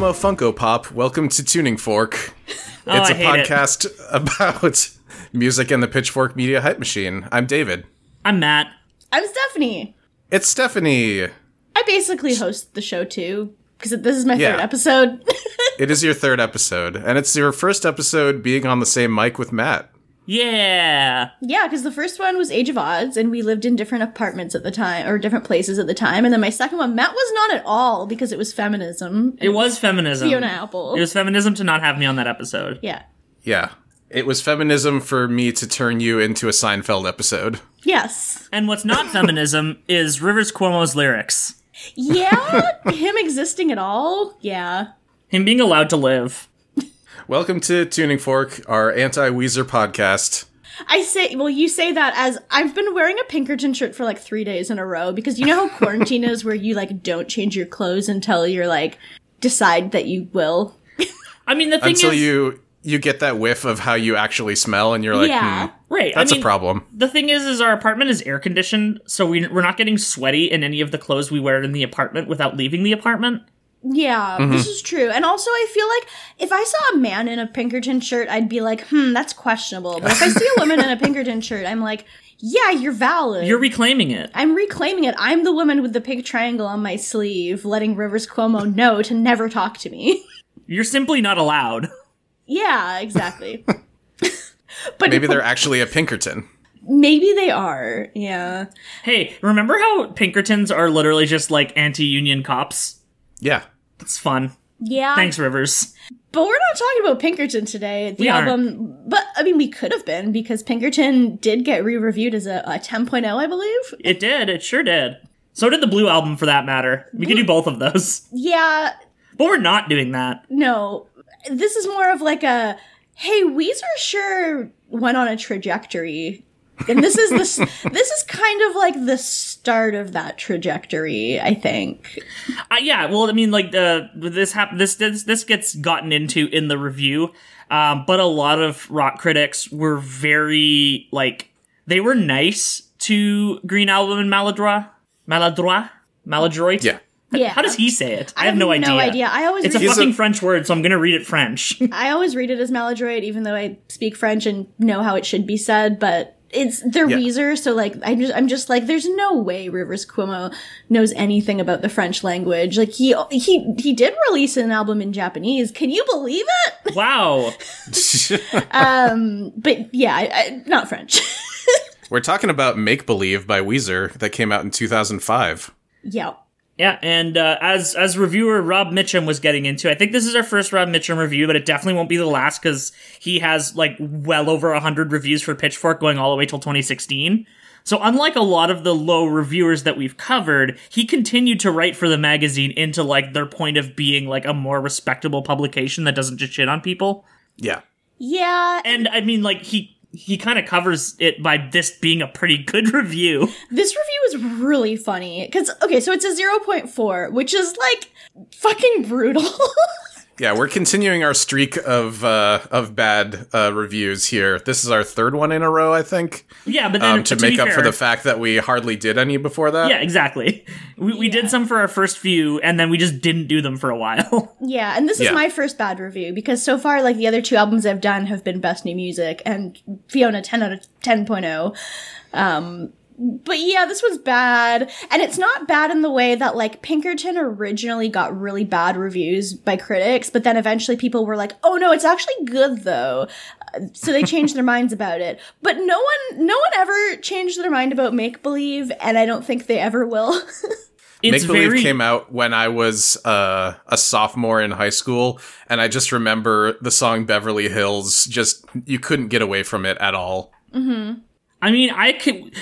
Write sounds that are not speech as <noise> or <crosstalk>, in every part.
Rivers Cuomo Funko Pop. Welcome to Tuning Fork. Oh, it's I a hate it. podcast <laughs> about music and the Pitchfork Media Hype Machine. I'm David. I'm Matt. I'm Stephanie. It's Stephanie. I basically host the show too because this is my Yeah. third episode. <laughs> It is your third episode, and it's your first episode being on the same mic with Matt. Yeah. yeah, because the first one was Age of Adz, and we lived in different apartments at the time or different places at the time. And then my second one, Matt was not at all because it was feminism. It was feminism. Fiona Apple. It was feminism to not have me on that episode. yeah. Yeah. It was feminism for me to turn you into a Seinfeld episode. Yes. And what's not <laughs> feminism is Rivers Cuomo's lyrics. Yeah. <laughs> him existing at all. Yeah. Him being allowed to live. Welcome to Tuning Fork, our anti Weezer podcast. I say, well, you say that as I've been wearing a Pinkerton shirt for like three days in a row because you know how quarantine is where you like don't change your clothes until you're like decide that you will. <laughs> I mean, the thing Until is, you you get that whiff of how you actually smell, and you're like, Yeah. hmm, right? that's I mean, a problem. The thing is, is our apartment is air conditioned, so we, we're not getting sweaty in any of the clothes we wear in the apartment without leaving the apartment. Yeah, this is true. And also, I feel like if I saw a man in a Pinkerton shirt, I'd be like, hmm, that's questionable. But if I see a woman in a <laughs> Pinkerton shirt, I'm like, yeah, you're valid. You're reclaiming it. I'm reclaiming it. I'm the woman with the pink triangle on my sleeve, letting Rivers Cuomo know to never talk to me. <laughs> You're simply not allowed. yeah, exactly. <laughs> but Maybe they're actually a Pinkerton. maybe they are. Yeah. Hey, remember how Pinkertons are literally just like anti-union cops? Yeah. It's fun. Yeah. Thanks, Rivers. But we're not talking about Pinkerton today. The We aren't. album, but I mean, we could have been because Pinkerton did get re-reviewed as a, a 10.0, I believe. It did. It sure did. So did the Blue album, for that matter. We could do both of those, Yeah, but we're not doing that. no. This is more of like a, hey, Weezer sure went on a trajectory. And this is this <laughs> this is kind of like the start of that trajectory, I think. Uh, yeah, well, I mean, like uh, this hap- this this this gets gotten into in the review, um, but a lot of rock critics were very like they were nice to Green Album and Maladroit, Maladroit, Maladroit. Yeah. Yeah. How does he say it? I, I have no idea. no idea. I always It's a read, a- fucking French word, so I'm gonna read it French. <laughs> I always read it as maladroit, even though I speak French and know how it should be said. But it's they're Yeah. Weezer, so like I'm just I'm just like there's no way Rivers Cuomo knows anything about the French language. Like he he he did release an album in Japanese. Can you believe it? <laughs> wow. <laughs> Um, but yeah, I, I, not French. <laughs> We're talking about Make Believe by Weezer that came out in 2005. yeah. Yeah, and uh, as as reviewer Rob Mitchum was getting into, I think this is our first Rob Mitchum review, but it definitely won't be the last because he has like well over hundred reviews for Pitchfork going all the way till 2016. So unlike a lot of the low reviewers that we've covered, he continued to write for the magazine into like their point of being like a more respectable publication that doesn't just shit on people. Yeah. Yeah, And I mean, like he he kind of covers it by this being a pretty good <laughs> review. this review is really funny because okay, so it's a zero point four, which is like fucking brutal. <laughs> Yeah, we're continuing our streak of uh, of bad uh, reviews here. This is our third one in a row, I think, Yeah, but then um, to to make be up for the fact that we hardly did any before that. Yeah, exactly. <laughs> We, we Yeah. did some for our first few, and then we just didn't do them for a while. <laughs> Yeah, and this is Yeah. my first bad review because so far, like the other two albums I've done have been best new music and Fiona 10 out of 10.0. Um, but yeah, this was bad. And it's not bad in the way that like Pinkerton originally got really bad reviews by critics, but then eventually people were like, oh no, it's actually good though. Uh, So they changed their <laughs> minds about it. But no one, no one ever changed their mind about Make Believe, and I don't think they ever will. <laughs> Make Believe very came out when I was uh, a sophomore in high school, and I just remember the song Beverly Hills. Just you couldn't get away from it at all. I mean, I could.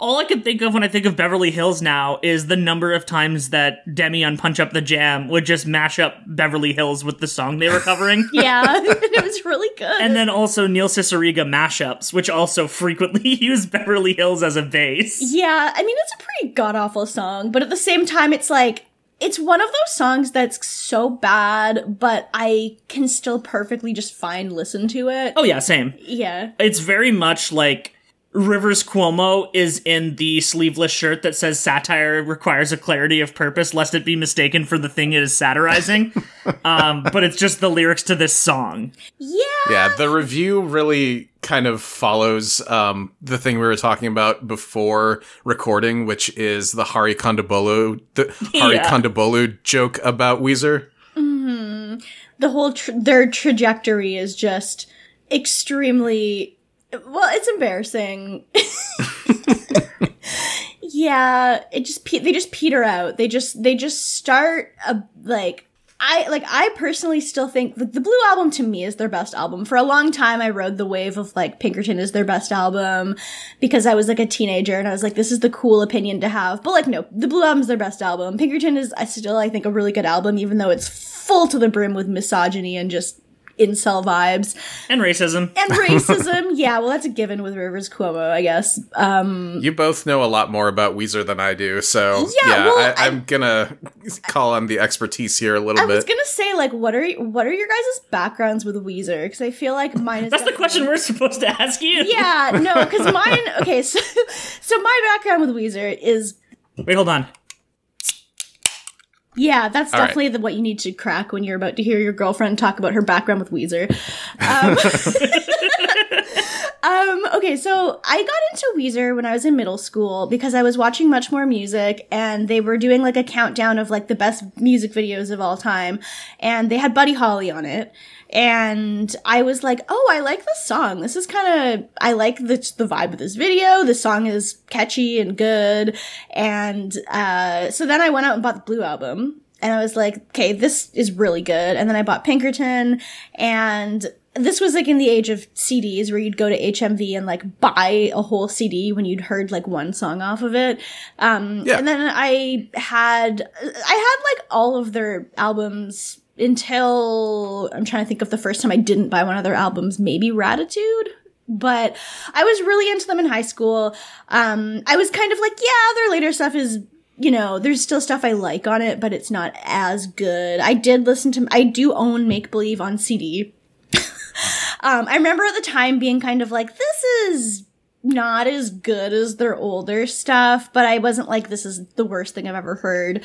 All I can think of when I think of Beverly Hills now is the number of times that Demi on Punch Up the Jam would just mash up Beverly Hills with the song they were covering. <laughs> yeah, <laughs> <laughs> it was really good. And then also Neil Cicierega mashups, which also frequently use Beverly Hills as a base. Yeah, I mean it's a pretty god awful song, but at the same time it's like it's one of those songs that's so bad, but I can still perfectly just fine listen to it. Oh yeah, same. Yeah. It's very much like Rivers Cuomo is in the sleeveless shirt that says satire requires a clarity of purpose lest it be mistaken for the thing it is satirizing. <laughs> um, but it's just the lyrics to this song. Yeah. Yeah, the review really kind of follows um, the thing we were talking about before recording, which is the Hari Kondabolu, the <laughs> Hari Yeah. Kondabolu joke about Weezer. the whole tr- their trajectory is just extremely well it's embarrassing yeah it just pe- they just peter out they just they just start a like I like I personally still think the, the Blue album to me is their best album. For a long time I rode the wave of like Pinkerton is their best album because I was like a teenager and I was like this is the cool opinion to have. But like no, the Blue album is their best album. Pinkerton is I still I think a really good album even though it's full to the brim with misogyny and just incel vibes And racism. and racism. <laughs> yeah, well that's a given with Rivers Cuomo, I guess. Um You both know a lot more about Weezer than I do, so Yeah, yeah, well, I, I- I'm gonna call on the expertise here a little bit. I was gonna say, like, what are what are your guys' backgrounds with Weezer? Because I feel like mine is That's the question we're supposed to ask you. Yeah, no, because mine. <laughs> Okay, so so my background with Weezer is Wait, hold on. Yeah, that's All right. definitely the, what you need to crack when you're about to hear your girlfriend talk about her background with Weezer. Um, <laughs> um, okay, so I got into Weezer when I was in middle school because I was watching much more music and they were doing like a countdown of like the best music videos of all time. And they had Buddy Holly on it. And I was like, oh, I like this song. This is kind of, I like the, the vibe of this video. The song is catchy and good. And, uh, so then I went out and bought the Blue album and I was like, okay, this is really good. And then I bought Pinkerton and this was like in the age of CDs where you'd go to HMV and like buy a whole CD when you'd heard like one song off of it. Um, Yeah. and then I had, I had like all of their albums until I'm trying to think of the first time I didn't buy one of their albums, maybe Raditude. But I was really into them in high school. Um, I was kind of like, yeah, their later stuff is you know, there's still stuff I like on it, but it's not as good. I did listen to, I do own Make Believe on CD. <laughs> um, I remember at the time being kind of like, this is not as good as their older stuff, but I wasn't like, this is the worst thing I've ever heard.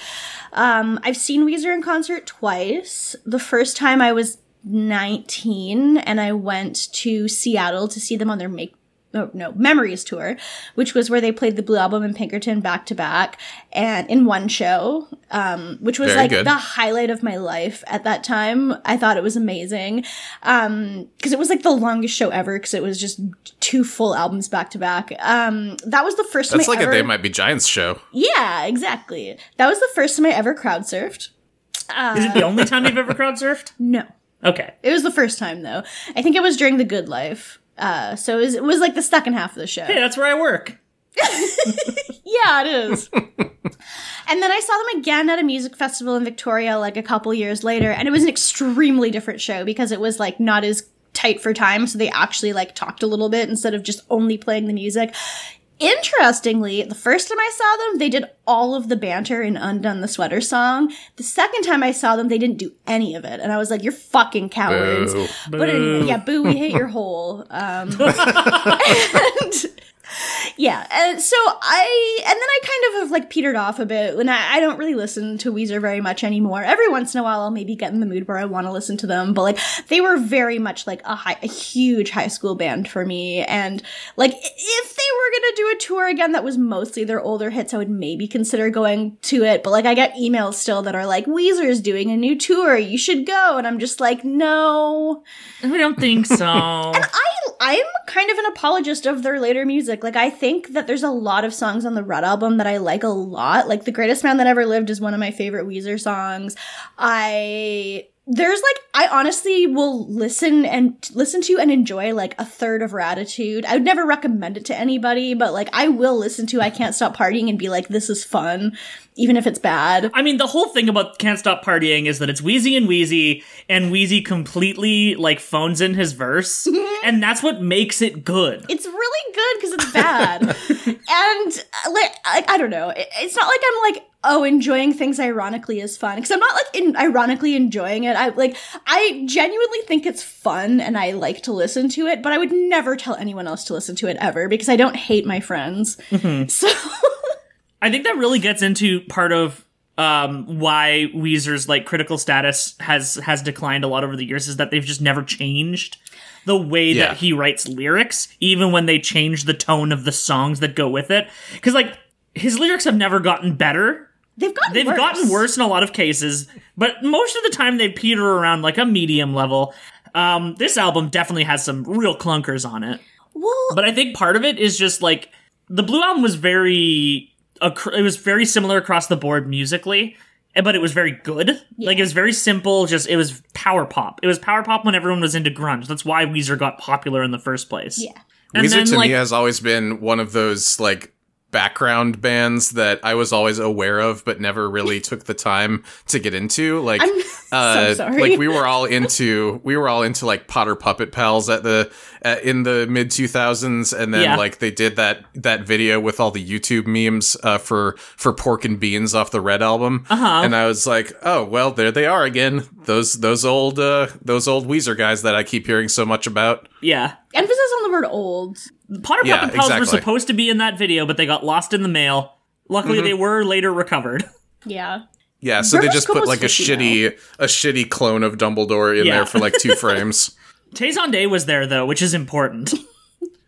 Um, I've seen Weezer in concert twice. The first time I was 19 and I went to Seattle to see them on their Make no, no, Memories tour, which was where they played the Blue Album and Pinkerton back to back and in one show, um, which was Very like good. the highlight of my life at that time. I thought it was amazing. Um, cause it was like the longest show ever cause it was just two full albums back to back. Um, that was the first That's time like I a ever, They Might Be Giants show. yeah, exactly. That was the first time I ever crowd surfed. Is it the only time you've ever crowd surfed? No. Okay. It was the first time though. I think it was during the good life. Uh, so it was, it was like the second half of the show. Hey, that's where I work. <laughs> Yeah, it is. <laughs> and then I saw them again at a music festival in Victoria like a couple years later, and it was an extremely different show because it was like not as tight for time, so they actually like talked a little bit instead of just only playing the music. Interestingly, the first time I saw them, they did all of the banter in Undone the Sweater song. The second time I saw them, they didn't do any of it. And I was like, you're fucking cowards. Boo. But anyway, Boo. yeah, boo, we hate your hole. Um, <laughs> <laughs> and, yeah, and so I, and then I kind of have like petered off a bit, and I, I don't really listen to Weezer very much anymore. Every once in a while, I'll maybe get in the mood where I want to listen to them, but like they were very much like a high, a huge high school band for me, and like if they were gonna do a tour again that was mostly their older hits, I would maybe consider going to it. But like I get emails still that are like Weezer is doing a new tour, you should go, and I'm just like, no. I don't think so. <laughs> And i I'm kind of an apologist of their later music. Like I think that there's a lot of songs on the Red album that I like a lot. Like The Greatest Man That Ever Lived is one of my favorite Weezer songs. I there's like I honestly will listen and listen to and enjoy like a third of Raditude. I would never recommend it to anybody, but like I will listen to I Can't Stop Partying and be like this is fun even if it's bad. I mean, the whole thing about Can't Stop Partying is that it's Weezy and Weezy, and Weezy completely, like, phones in his verse, mm-hmm. and that's what makes it good. it's really good because it's bad <laughs> and like I, I don't know It- it's not like i'm like oh, enjoying things ironically is fun. Because I'm not like in, ironically enjoying it. I like I genuinely think it's fun and I like to listen to it, but I would never tell anyone else to listen to it ever because I don't hate my friends. <laughs> So <laughs> I think that really gets into part of um, why Weezer's like critical status has has declined a lot over the years is that they've just never changed the way Yeah. that he writes lyrics, even when they change the tone of the songs that go with it. Because like his lyrics have never gotten better. They've gotten They've worse. gotten worse in a lot of cases, but most of the time they peter around like a medium level. Um, this album definitely has some real clunkers on it. Well, But I think part of it is just like the Blue album was very, it was very similar across the board musically, eh, but it was very good. Like it was very simple. Just it was power pop. It was power pop when everyone was into grunge. That's why Weezer got popular in the first place. yeah. And Weezer then, to like, me has always been one of those like background bands that I was always aware of, but never really took the time to get into. Like, I'm <laughs> uh, so sorry. like we were all into we were all into like Potter Puppet Pals at the uh, in the mid two thousands, and then Yeah. like they did that that video with all the YouTube memes uh, for for Pork and Beans off the Red album, Uh-huh. and I was like, oh well, there they are again. Those those old uh, those old Weezer guys that I keep hearing so much about. yeah. Emphasis on the word old. Potter Yeah, Puppet Pals were supposed to be in that video, but they got lost in the mail. Luckily, Mm-hmm. they were later recovered. Yeah. Yeah, so they Rivers just put like a fishy shitty a shitty clone of Dumbledore in Yeah. there for like two <laughs> frames. Tay Zonday was there though, which is important. <laughs>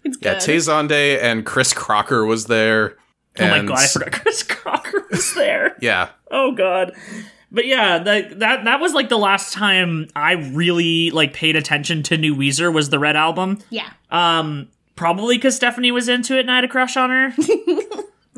It's Yeah, good. Tay Zonday and Chris Crocker was there. oh my god, I forgot <laughs> Chris Crocker was there. Yeah, Oh god. But yeah, that that that was like the last time I really like paid attention to New Weezer was the Red album. yeah. Um probably cuz Stephanie was into it and I had a crush on her. <laughs>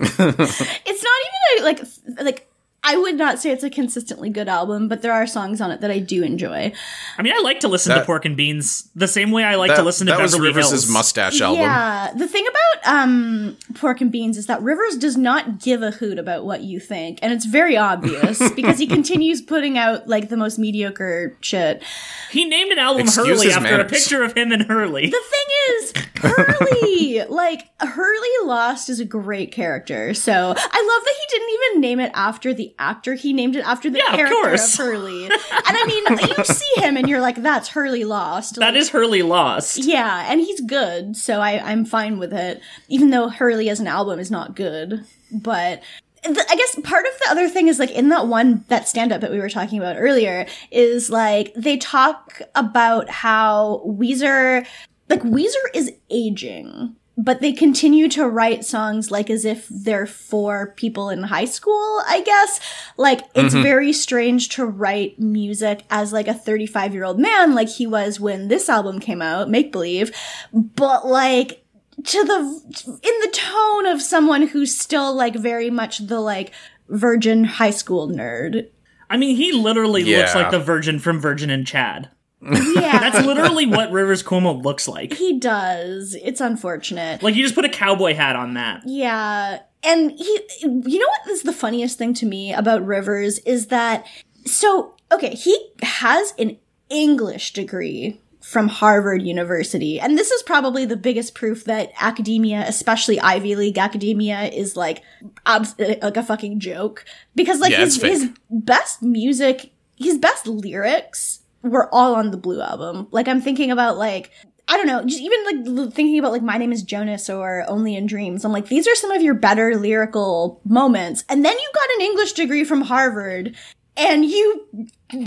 It's not even a, like like I would not say it's a consistently good album, but there are songs on it that I do enjoy. I mean, I like to listen to Pork and Beans the same way I like that, to listen to that was Beverly Rivers' Hills. mustache album. Yeah, the thing about um Pork and Beans is that Rivers does not give a hoot about what you think, and it's very obvious <laughs> because he continues putting out like the most mediocre shit. he named an album Excuse Hurley after manners. a picture of him and Hurley. The thing is, Hurley, <laughs> like Hurley Lost is a great character. So I love that he didn't even name it after the actor. He named it after the Yeah, character of, course. Hurley. And I mean, <laughs> you see him and you're like, that's Hurley Lost. that Like, is Hurley Lost. Yeah, and he's good, so I, I'm fine with it. Even though Hurley as an album is not good, but I guess part of the other thing is like in that one that stand up that we were talking about earlier is like they talk about how Weezer, like Weezer is aging. But they continue to write songs like as if they're for people in high school, I guess. Like, it's mm-hmm. very strange to write music as like a 35 year old man, like he was when this album came out, Make Believe. But like, to the, in the tone of someone who's still like very much the like virgin high school nerd. I mean, he literally looks like the Virgin from Virgin and Chad. Yeah. That's literally what Rivers Cuomo looks like. he does. It's unfortunate. Like you just put a cowboy hat on that. Yeah. And he, you know what is the funniest thing to me about Rivers is that, so, okay, he has an English degree from Harvard University. And this is probably the biggest proof that academia, especially Ivy League academia, is like, abs- like a fucking joke. Because like Yeah, his, his best music, his best lyrics were all on the Blue album. Like I'm thinking about like I don't know, just even like thinking about like My Name is Jonas or Only in Dreams. I'm like these are some of your better lyrical moments. And then you got an English degree from Harvard and you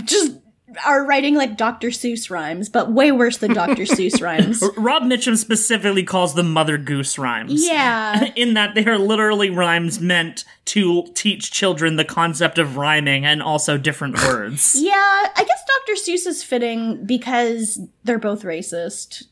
just are writing like Dr. Seuss rhymes, but way worse than Dr. <laughs> Seuss rhymes. <laughs> Rob Mitchum specifically calls them Mother Goose rhymes. Yeah. <laughs> In that they are literally rhymes meant to teach children the concept of rhyming and also different words. Yeah, I guess Dr. Seuss is fitting because they're both racist.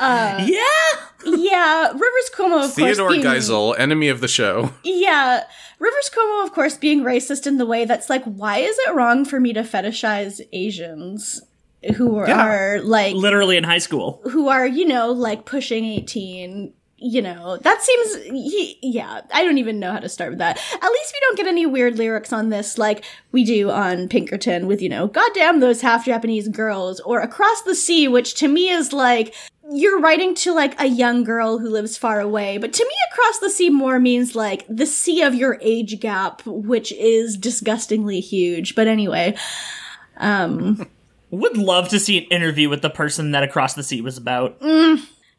Uh, yeah! <laughs> Yeah, Rivers Cuomo, of Theodore course, being, Geisel, enemy of the show. <laughs> Yeah, Rivers Cuomo, of course, being racist in the way that's like, why is it wrong for me to fetishize Asians who Yeah. are like, Literally in high school. who are you know like pushing eighteen? You know, that seems, he, yeah, I don't even know how to start with that. At least we don't get any weird lyrics on this like we do on Pinkerton with, you know, goddamn those half Japanese girls or Across the Sea, which to me is like, you're writing to like a young girl who lives far away, but to me, across the sea more means like the sea of your age gap, which is disgustingly huge. But anyway, um, <laughs> Would love to see an interview with the person that Across the Sea was about.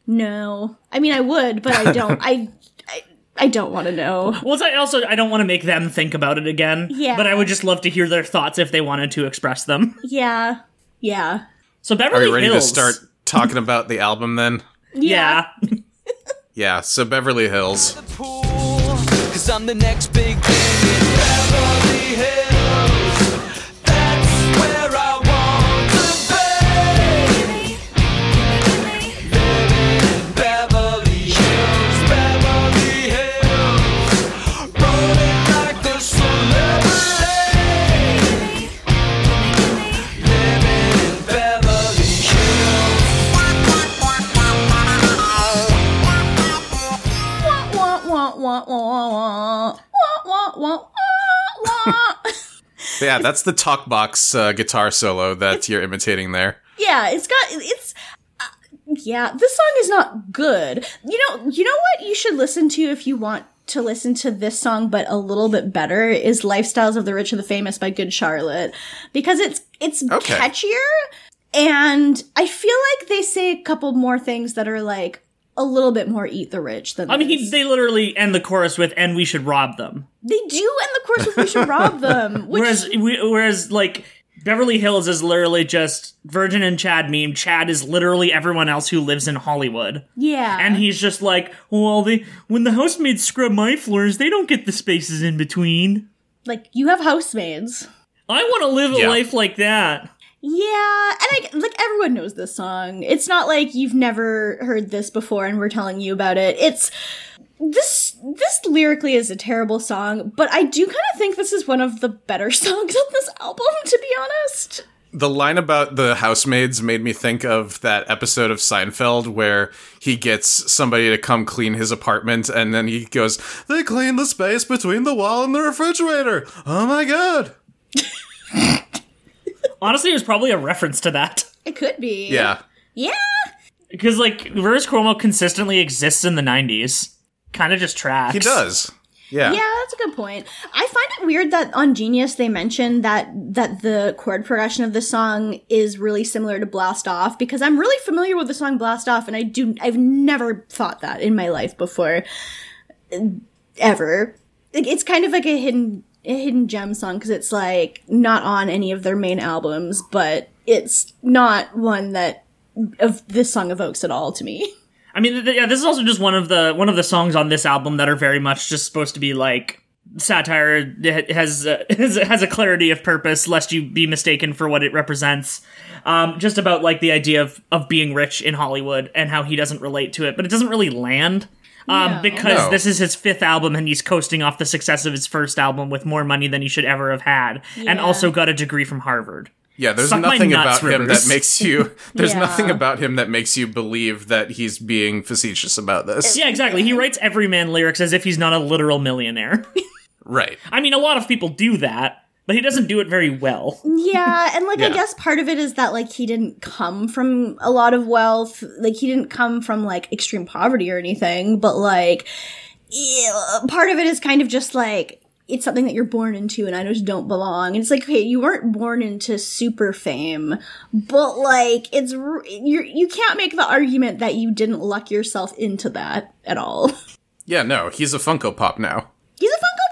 no, I mean I would, but I <laughs> don't. I, I, I don't want to know. Well, I also I don't want to make them think about it again. Yeah. But I would just love to hear their thoughts if they wanted to express them. Yeah, yeah, So Beverly Are Beverly we ready Hills. to start talking about the album then? Yeah. Yeah, so Beverly Hills. <laughs> yeah, that's the talk box uh, guitar solo that you're imitating there. Yeah, it's got it's uh, yeah, this song is not good. You know, you know what you should listen to if you want to listen to this song but a little bit better is Lifestyles of the Rich and the Famous by Good Charlotte because it's it's okay. catchier and I feel like they say a couple more things that are like a little bit more "eat the rich" than I mean, this. he, they literally end the chorus with "and we should rob them," they do end the chorus with "We should rob <laughs> them," which whereas we, whereas like Beverly Hills is literally just Virgin and Chad meme. Chad is literally everyone else who lives in Hollywood, yeah, and he's just like, well, they when the housemaids scrub my floors, they don't get the spaces in between. like you have housemaids. I want to live a life like that. Yeah, and I, like everyone knows this song. It's not like you've never heard this before and we're telling you about it. It's this this lyrically is a terrible song, but I do kind of think this is one of the better <laughs> songs on this album to be honest. The line about the housemaids made me think of that episode of Seinfeld where he gets somebody to come clean his apartment and then he goes, They clean the space between the wall and the refrigerator. Oh my god. <laughs> Honestly, it was probably a reference to that. <laughs> It could be. Yeah. Yeah. Because, like, Reverse Cuomo consistently exists in the 90s. Kind of just tracks. He does. Yeah. Yeah, that's a good point. I find it weird that on Genius they mentioned that that the chord progression of the song is really similar to Blast Off because I'm really familiar with the song Blast Off and I do I've never thought that in my life before ever. It's kind of like a hidden a hidden gem song because it's like not on any of their main albums, but it's not one that of this song evokes at all to me. <laughs> I mean, th- yeah, this is also just one of the one of the songs on this album that are very much just supposed to be like satire has uh, <laughs> has a clarity of purpose lest you be mistaken for what it represents um, just about like the idea of of being rich in hollywood and how he doesn't relate to it but it doesn't really land um, No. because No. this is his fifth album and he's coasting off the success of his first album with more money than he should ever have had and also got a degree from harvard Yeah, there's Suck nothing nuts, about him that makes you <laughs> <laughs> there's Yeah. nothing about him that makes you believe that he's being facetious about this. yeah exactly he writes everyman lyrics as if he's not a literal millionaire <laughs> Right. I mean, a lot of people do that, but he doesn't do it very well. <laughs> Yeah, and like I guess part of it is that like he didn't come from a lot of wealth, like he didn't come from like extreme poverty or anything, but like part of it is kind of just like it's something that you're born into and I just don't belong. And it's like, okay, you weren't born into super fame, but like it's you you can't make the argument that you didn't luck yourself into that at all. <laughs> Yeah, no, he's a Funko Pop now. He's a Funko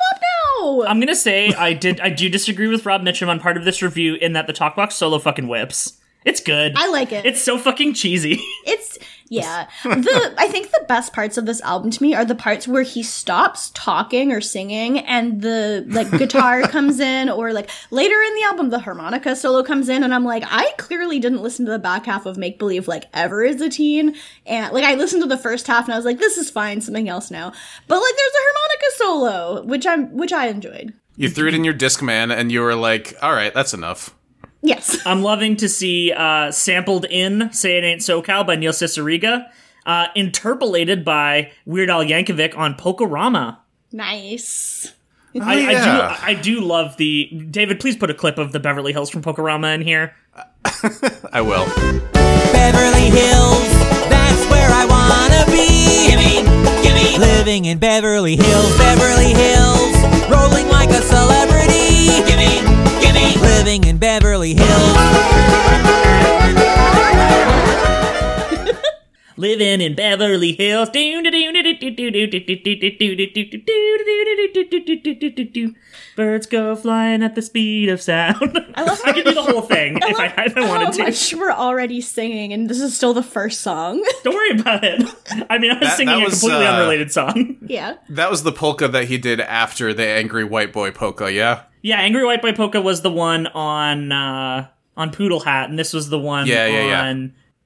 I'm gonna say I did. I do disagree with Rob Mitchum on part of this review in that the Talkbox solo fucking whips. It's good. I like it. It's so fucking cheesy. <laughs> It's yeah. The I think the best parts of this album to me are the parts where he stops talking or singing and the like <laughs> guitar comes in or like later in the album the harmonica solo comes in and I'm like I clearly didn't listen to the back half of Make Believe like ever as a teen and like I listened to the first half and I was like this is fine something else now. But like there's a harmonica solo which I'm which I enjoyed. You threw it in your disc man and you were like, all right, that's enough. Yes. <laughs> I'm loving to see uh, sampled in "Say It Ain't SoCal" by Neil Cicierega, uh, interpolated by Weird Al Yankovic on Polkarama. nice. I, yeah. I do. I do love the David. Please put a clip of the Beverly Hills from Polkarama in here. <laughs> I will. Beverly Hills, that's where I wanna be. Gimme, gimme. Living in Beverly Hills, Beverly Hills. Rolling like a celebrity. Gimme, gimme. Living in Beverly Hills. Living in Beverly Hills. Birds go flying at the speed of sound. I, love- can do the whole thing if I, if I How wanted to. much we're already singing, and this is still the first song. Don't worry about it. I mean, I was That- singing that a was, completely uh, unrelated song. yeah. That was the polka that he did after the Angry White Boy polka, yeah? Yeah, Angry White Boy Polka was the one on uh, on Poodle Hat, and this was the one Yeah, yeah,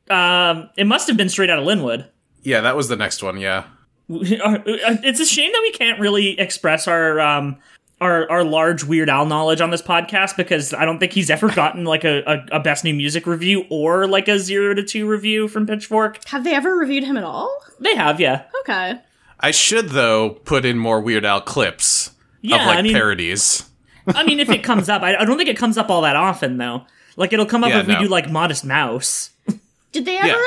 yeah. Um, it must have been straight out of Lynwood. Yeah, that was the next one, yeah. <laughs> It's a shame that we can't really express our um our our large Weird Al knowledge on this podcast because I don't think he's ever <laughs> gotten like a, a, a best new music review or like a zero to two review from Pitchfork. Have they ever reviewed him at all? They have, yeah, Okay. I should, though, put in more Weird Al clips yeah. of, like, I mean, parodies. I mean, if it comes up, I, I don't think it comes up all that often though. Like it'll come up Yeah, if we do like Modest Mouse. Did they ever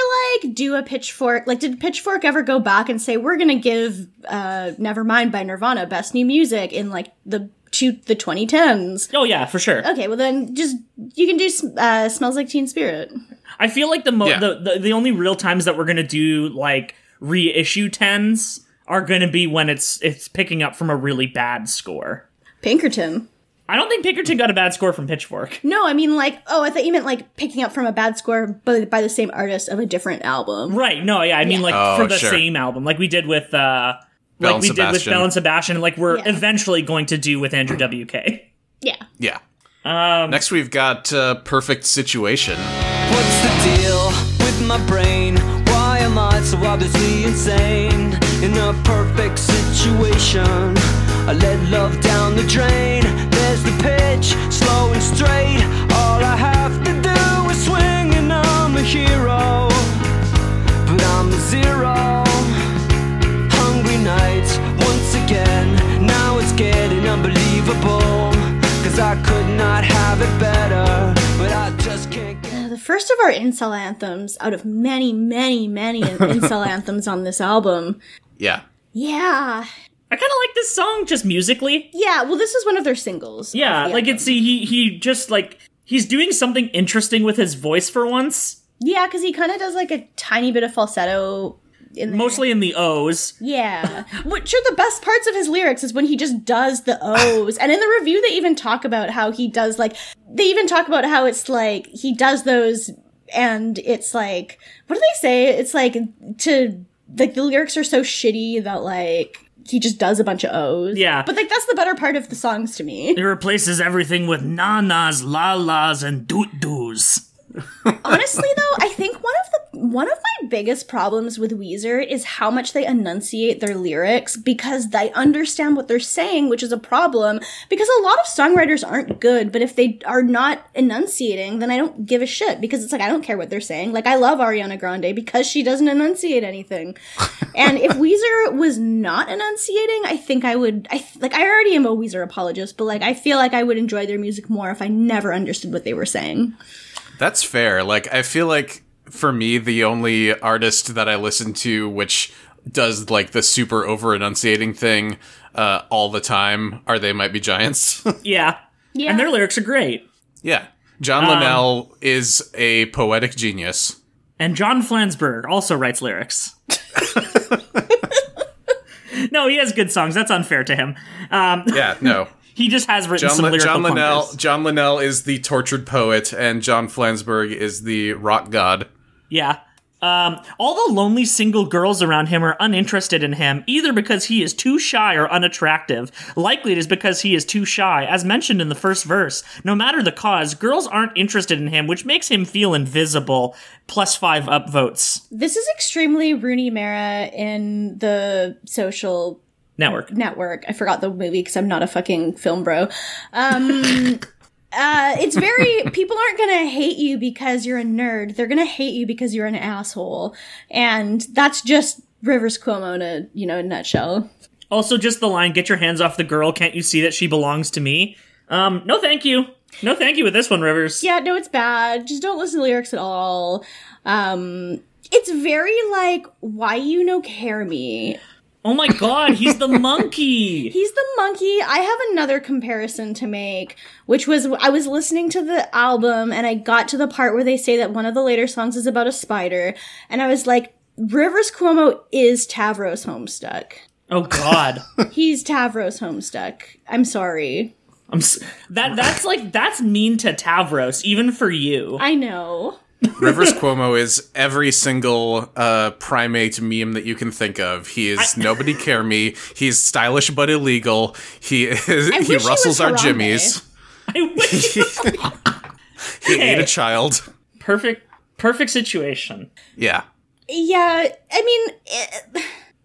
like do a pitchfork? Like, did Pitchfork ever go back and say we're gonna give uh, "Nevermind" by Nirvana best new music in like the two the 2010s? Oh yeah, for sure. Okay, well then just you can do uh, "Smells Like Teen Spirit." I feel like the, mo- Yeah. the, the the only real times that we're gonna do like reissue tens are gonna be when it's it's picking up from a really bad score. Pinkerton. I don't think Pinkerton got a bad score from Pitchfork. No, I mean like oh, I thought you meant like picking up from a bad score, but by the same artist of a different album. Right? No, yeah, I mean like Oh, for the sure. same album, like we did with uh, Belle like and we did with Sebastian. Belle and Sebastian, like we're Yeah. eventually going to do with Andrew WK. Yeah. Yeah. Um, Next, we've got uh, Perfect Situation. What's the deal with my brain? Why am I so obviously insane? In a perfect situation, I let love down the drain. There's the pitch, slow and straight. All I have to do is swing, and I'm a hero. But I'm a zero. Hungry nights once again. Now it's getting unbelievable. Cause I could not have it better, but I just can't get. Uh, The first of our incel anthems out of many, many, many <laughs> incel anthems on this album. Yeah. Yeah. I kind of like this song just musically. Yeah, well this is one of their singles. Yeah, the like album. it's he he just like he's doing something interesting with his voice for once. Yeah, because he kind of does like a tiny bit of falsetto in. Mostly in the O's. Yeah. <laughs> Which are the best parts of his lyrics is when he just does the O's. and in the review, they even talk about how he does like, they even talk about how it's like, he does those and it's like, what do they say? It's like to, like the lyrics are so shitty that like, he just does a bunch of O's. Yeah. But like, that's the better part of the songs to me. He replaces everything with na-nas, la-las, and doot-doos. Honestly, though, I think one of one of my biggest problems with Weezer is how much they enunciate their lyrics because they understand what they're saying, which is a problem. Because a lot of songwriters aren't good, but if they are not enunciating, then I don't give a shit because it's like I don't care what they're saying. Like I love Ariana Grande because she doesn't enunciate anything. <laughs> and if Weezer was not enunciating, I think I would. I like I already am a Weezer apologist, but like I feel like I would enjoy their music more if I never understood what they were saying. That's fair. Like, I feel like for me, the only artist that I listen to which does like the super over enunciating thing uh, all the time are They Might Be Giants. <laughs> Yeah. Yeah. And their lyrics are great. yeah. John Linnell is a poetic genius. And John Flansburgh also writes lyrics. <laughs> no, he has good songs. That's unfair to him. Um, <laughs> Yeah, no. he just has written John, some Li- lyrical John Linnell. John Linnell is the tortured poet and John Flansburgh is the rock god. Yeah. Um, all the lonely single girls around him are uninterested in him, either because he is too shy or unattractive. Likely it is because he is too shy, as mentioned in the first verse. No matter the cause, girls aren't interested in him, which makes him feel invisible. Plus five upvotes. This is extremely Rooney Mara in the social Network. network. I forgot the movie because I'm not a fucking film bro. Um, <laughs> uh, it's very <laughs> people aren't gonna hate you because you're a nerd. They're gonna hate you because you're an asshole, and that's just Rivers Cuomo in a you know a nutshell. Also, just the line, get your hands off the girl, can't you see that she belongs to me? Um, no thank you. No thank you with this one, Rivers. Yeah, no, it's bad. Just don't listen to lyrics at all. Um, it's very like why you no care me. Oh my god, he's the monkey. <laughs> He's the monkey. I have another comparison to make, which was I was listening to the album and I got to the part where they say that one of the later songs is about a spider, and I was like, Rivers Cuomo is Tavros Homestuck. Oh god. <laughs> He's Tavros Homestuck. I'm sorry. I'm s- that that's like that's mean to Tavros even for you. I know. Rivers Cuomo is every single uh, primate meme that you can think of. He is nobody care me. He's stylish but illegal. He <laughs> is, he wish he rustles our Harambe. jimmies. I wish He <laughs> ate a child. perfect perfect situation. Yeah. Yeah, I mean, it,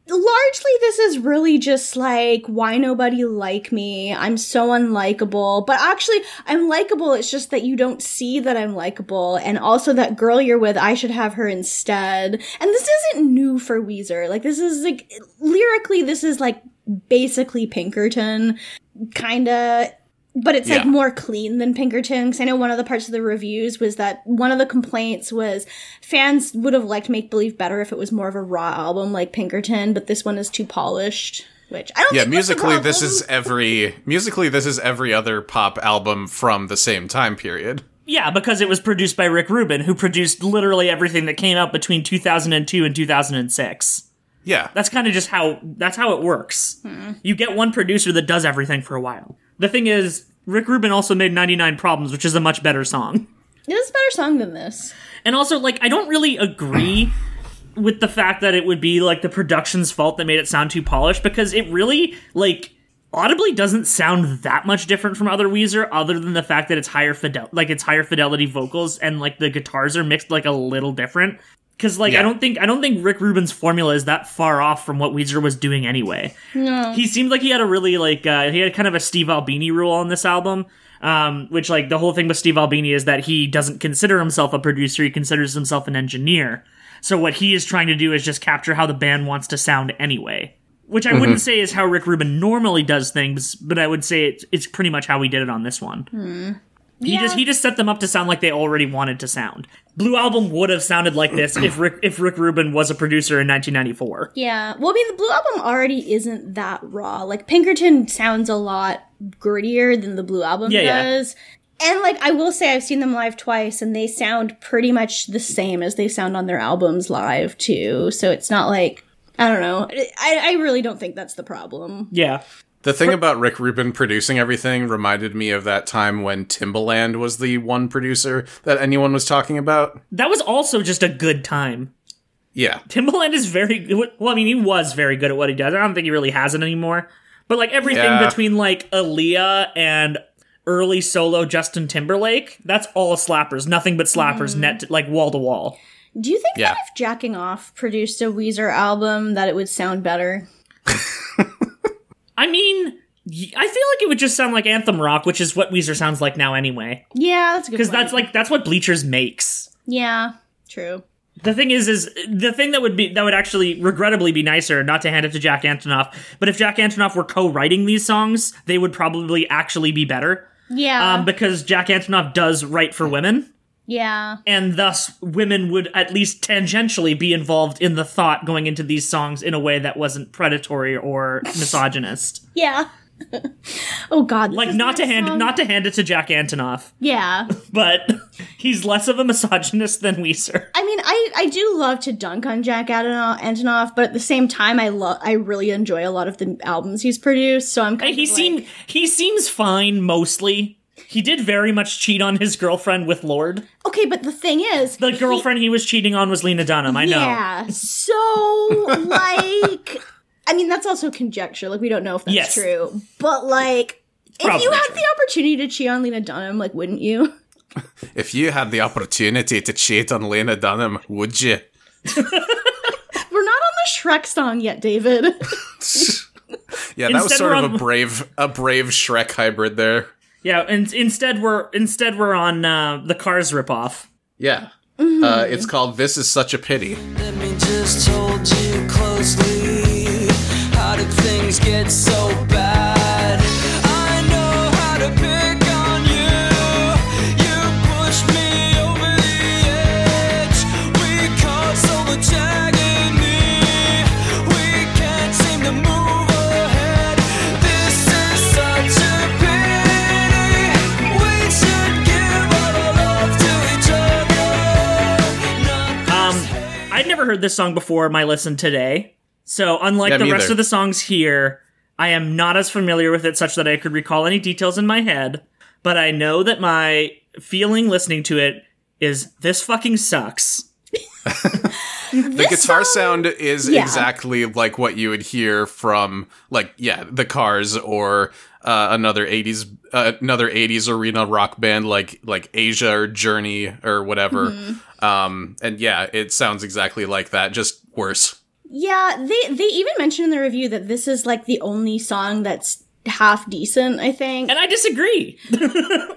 largely this is really just like why nobody like me. I'm so unlikable, but actually I'm likable. It's just that you don't see that I'm likable, and also that girl you're with, I should have her instead. And this isn't new for Weezer. Like this is like lyrically, this is like basically Pinkerton, kinda. But it's like more clean than Pinkerton. Because I know one of the parts of the reviews was that one of the complaints was fans would have liked Make Believe better if it was more of a raw album like Pinkerton, but this one is too polished. Which I don't. Yeah, think that's musically this is every musically this is every other pop album from the same time period. Yeah, because it was produced by Rick Rubin, who produced literally everything that came out between 2002 and 2006. Yeah. That's kind of just how that's how it works. Hmm. You get one producer that does everything for a while. The thing is, Rick Rubin also made 99 Problems, which is a much better song. It is a better song than this. And also, like, I don't really agree with the fact that it would be like the production's fault that made it sound too polished because it really, like, audibly doesn't sound that much different from other Weezer, other than the fact that it's higher fidel, like it's higher fidelity vocals and like the guitars are mixed like a little different. Because like I don't think I don't think Rick Rubin's formula is that far off from what Weezer was doing anyway. No. He seemed like he had a really like uh, he had kind of a Steve Albini rule on this album. Um, which like the whole thing with Steve Albini is that he doesn't consider himself a producer; he considers himself an engineer. So what he is trying to do is just capture how the band wants to sound anyway. Which I wouldn't say is how Rick Rubin normally does things, but I would say it's, it's pretty much how he did it on this one. He Yeah. just he just set them up to sound like they already wanted to sound. Blue Album would have sounded like this if Rick if Rick Rubin was a producer in 1994. Yeah. Well, I mean, the Blue Album already isn't that raw. Like, Pinkerton sounds a lot grittier than the Blue Album Yeah, yeah. does. And, like, I will say I've seen them live twice, and they sound pretty much the same as they sound on their albums live, too. So it's not like, I don't know. I, I really don't think that's the problem. Yeah. The thing about Rick Rubin producing everything reminded me of that time when Timbaland was the one producer that anyone was talking about. That was also just a good time. Yeah. Timbaland is very good. Well, I mean, he was very good at what he does. I don't think he really has it anymore. But like everything Yeah. between like Aaliyah and early solo Justin Timberlake, that's all slappers. Nothing but slappers, mm. net like wall to wall. Do you think Yeah. that if Jacking Off produced a Weezer album, that it would sound better? <laughs> I mean, I feel like it would just sound like anthem rock, which is what Weezer sounds like now anyway. Yeah, that's a good Because that's like that's what Bleachers makes. Yeah, true. The thing is, is the thing that would be that would actually regrettably be nicer, not to hand it to Jack Antonoff, but if Jack Antonoff were co-writing these songs, they would probably actually be better. Yeah. Um, because Jack Antonoff does write for women, yeah. and thus women would at least tangentially be involved in the thought going into these songs in a way that wasn't predatory or <laughs> misogynist. Yeah. <laughs> oh god. Like not to hand song. not to hand it to Jack Antonoff, Yeah. <laughs> but he's less of a misogynist than Weezer. I mean, I I do love to dunk on Jack Antonoff, but at the same time, I love I really enjoy a lot of the albums he's produced. So I'm kind He of like, seemed he seems fine mostly. He did very much cheat on his girlfriend with Lorde. okay, but the thing is, The girlfriend he was cheating on was Lena Dunham. I know. yeah. So <laughs> like, I mean, that's also conjecture. Like, we don't know if that's Yes. true, but like. If you had true. the opportunity to cheat on Lena Dunham, like, wouldn't you? <laughs> If you had the opportunity to cheat on Lena Dunham, would you? <laughs> We're not on the Shrek song yet, David. Yeah, that was sort of a brave a brave Shrek hybrid there. Yeah, and instead we're instead we're on uh, the Cars ripoff. Yeah. Mm-hmm. Uh, it's called This Is Such a Pity. Let me just hold you closely. How did things get so bad? I know how to pick heard this song before my listen today. So, unlike Yeah, the me rest either. of the songs here, I am not as familiar with it such that I could recall any details in my head, but I know that my feeling listening to it is this fucking sucks. <laughs> the guitar sound is yeah. exactly like what you would hear from like yeah the cars or uh, another 80s uh, another 80s arena rock band like like asia or journey or whatever Mm-hmm. Um and yeah it sounds exactly like that just worse Yeah, they they even mentioned in the review that this is like the only song that's half decent, I think. And I disagree. <laughs>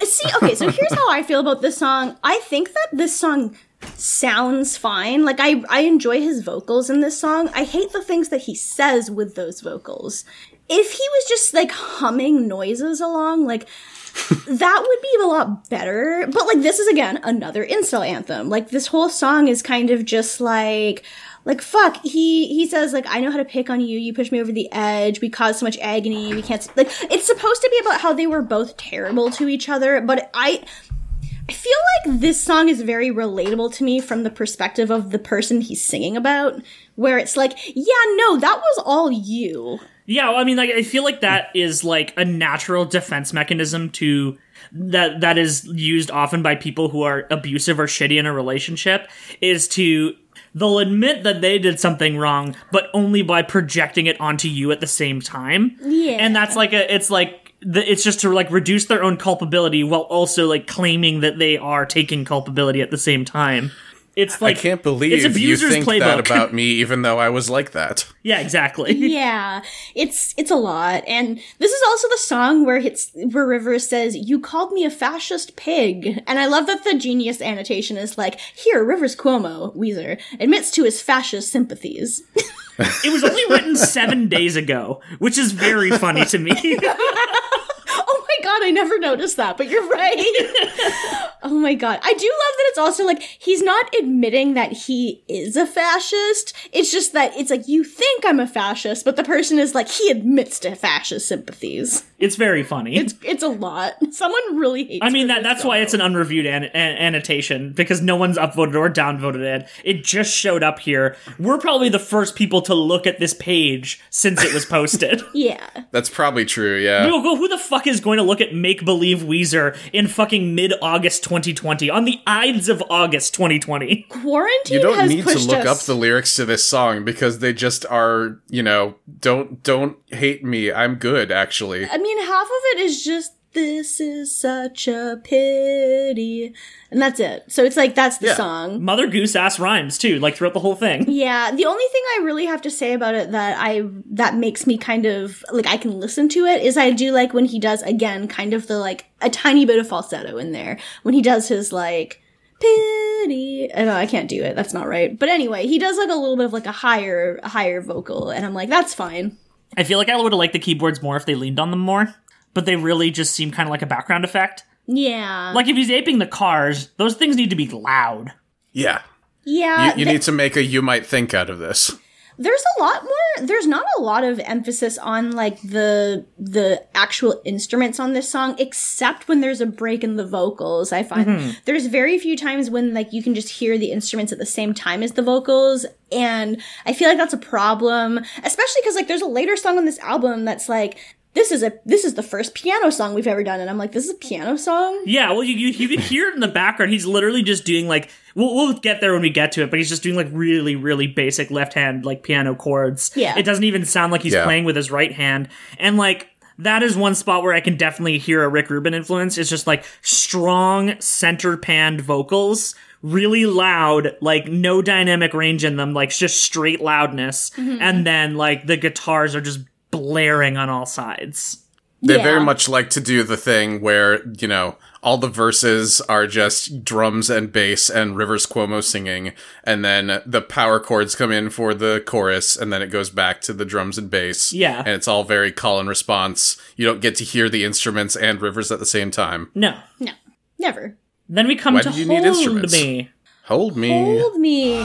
See, okay, so here's how I feel about this song. I think that this song sounds fine. Like I I enjoy his vocals in this song. I hate the things that he says with those vocals. If he was just like humming noises along, like <laughs> that would be a lot better. But like this is again another incel anthem. Like this whole song is kind of just like like fuck he he says like i know how to pick on you you push me over the edge we cause so much agony we can't s-" like it's supposed to be about how they were both terrible to each other but i I feel like this song is very relatable to me from the perspective of the person he's singing about, where it's like, yeah, no, that was all you. Yeah, well, I mean, like I feel like that is like a natural defense mechanism to that that is used often by people who are abusive or shitty in a relationship is to they'll admit that they did something wrong, but only by projecting it onto you at the same time. Yeah. and that's like a it's like the, it's just to like reduce their own culpability while also like claiming that they are taking culpability at the same time. It's like i can't believe it's you think playbook. that about me even though i was like that <laughs> yeah, exactly. Yeah, it's it's a lot, and this is also the song where it's where Rivers says, "You called me a fascist pig," and I love that the genius annotation is like, "Here, Rivers Cuomo, Weezer admits to his fascist sympathies." <laughs> It was only written seven days ago, which is very funny to me. <laughs> my god, I never noticed that, but you're right. <laughs> oh my god. I do love that it's also like he's not admitting that he is a fascist. It's just that it's like you think I'm a fascist, but the person is like he admits to fascist sympathies. It's very funny. It's it's a lot. Someone really hates I mean that that's why it's an unreviewed an- an- annotation because no one's upvoted or downvoted it. It just showed up here. We're probably the first people to look at this page since it was posted. <laughs> Yeah. that's probably true yeah Go, go, who the fuck is going to look at Make Believe Weezer in fucking mid August 2020 on the Ides of August 2020? Quarantine you don't has need to pushed look up the lyrics to this song because they just are you know don't don't hate me i'm good actually I mean, half of it is just this is such a pity, and that's it. So it's like that's the Yeah. song. Mother Goose ass rhymes too, like throughout the whole thing. Yeah, the only thing I really have to say about it that I that makes me kind of like I can listen to it is I do like when he does again kind of the like a tiny bit of falsetto in there when he does his like pity. I know I can't do it. That's not right. But anyway, he does like a little bit of like a higher higher vocal, and I'm like that's fine. I feel like I would have liked the keyboards more if they leaned on them more, but they really just seem kind of like a background effect. Yeah, Like if he's aping the cars, those things need to be loud. yeah yeah. you, you th- need to make a you might think out of this there's a lot more there's not a lot of emphasis on like the the actual instruments on this song except when there's a break in the vocals i find mm-hmm. there's very few times when like you can just hear the instruments at the same time as the vocals and i feel like that's a problem especially because like there's a later song on this album that's like this is a this is the first piano song we've ever done and i'm like this is a piano song Yeah, well, you, you, you can hear it in the background. He's literally just doing like, we'll, we'll get there when we get to it, but he's just doing like really, really basic left hand, like piano chords. Yeah. It doesn't even sound like he's Yeah. playing with his right hand. And like, that is one spot where I can definitely hear a Rick Rubin influence. It's just like strong center panned vocals, really loud, like no dynamic range in them, like just straight loudness. Mm-hmm. And then like the guitars are just blaring on all sides. They Yeah. very much like to do the thing where, you know, all the verses are just drums and bass and Rivers Cuomo singing, and then the power chords come in for the chorus, and then it goes back to the drums and bass. Yeah. And it's all very call and response. You don't get to hear the instruments and Rivers at the same time. No. no never Then we come Why to do you need Hold instruments? Me. Hold me. hold me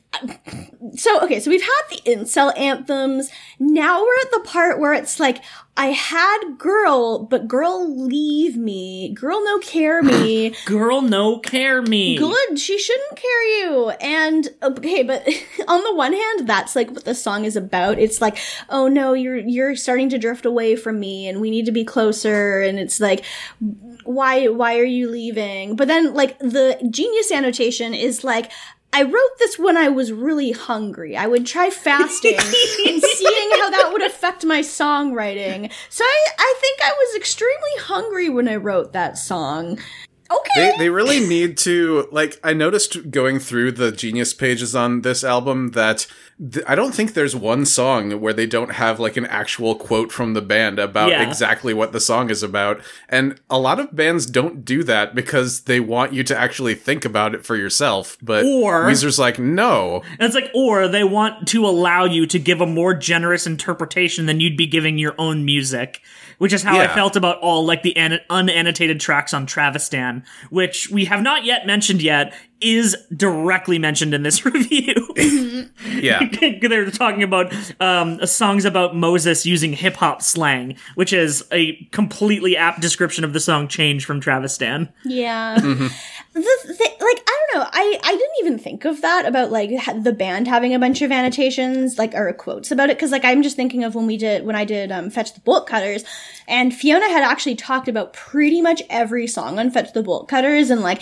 okay, so we've had the incel anthems. Now we're at the part where it's like, I had girl, but girl leave me. Girl no care me. <laughs> Girl, no care me. Good, she shouldn't care you. And okay, but <laughs> on the one hand, that's like what the song is about. It's like, oh no, you're you're starting to drift away from me and we need to be closer and it's like why why are you leaving? But then like the genius annotation is like I wrote this when I was really hungry. I would try fasting and <laughs> seeing how that would affect my songwriting. So I, I think I was extremely hungry when I wrote that song. Okay. They, they really need to like i noticed going through the genius pages on this album that th- i don't think there's one song where they don't have like an actual quote from the band about Yeah. exactly what the song is about and a lot of bands don't do that because they want you to actually think about it for yourself but Or- weezer's like no And it's like, or they want to allow you to give a more generous interpretation than you'd be giving your own music, which is how I felt about all like the an- unannotated tracks on Travistan, which we have not yet mentioned yet, is directly mentioned in this <laughs> review. <laughs> yeah <laughs> They're talking about um, songs about Moses using hip hop slang, which is a completely apt description of the song "Change" from Travistan. Yeah. The th- like I don't know. I I didn't even think of that about like ha- the band having a bunch of annotations like or quotes about it because like I'm just thinking of when we did when I did um, Fetch the Bolt Cutters and Fiona had actually talked about pretty much every song on Fetch the Bolt Cutters and like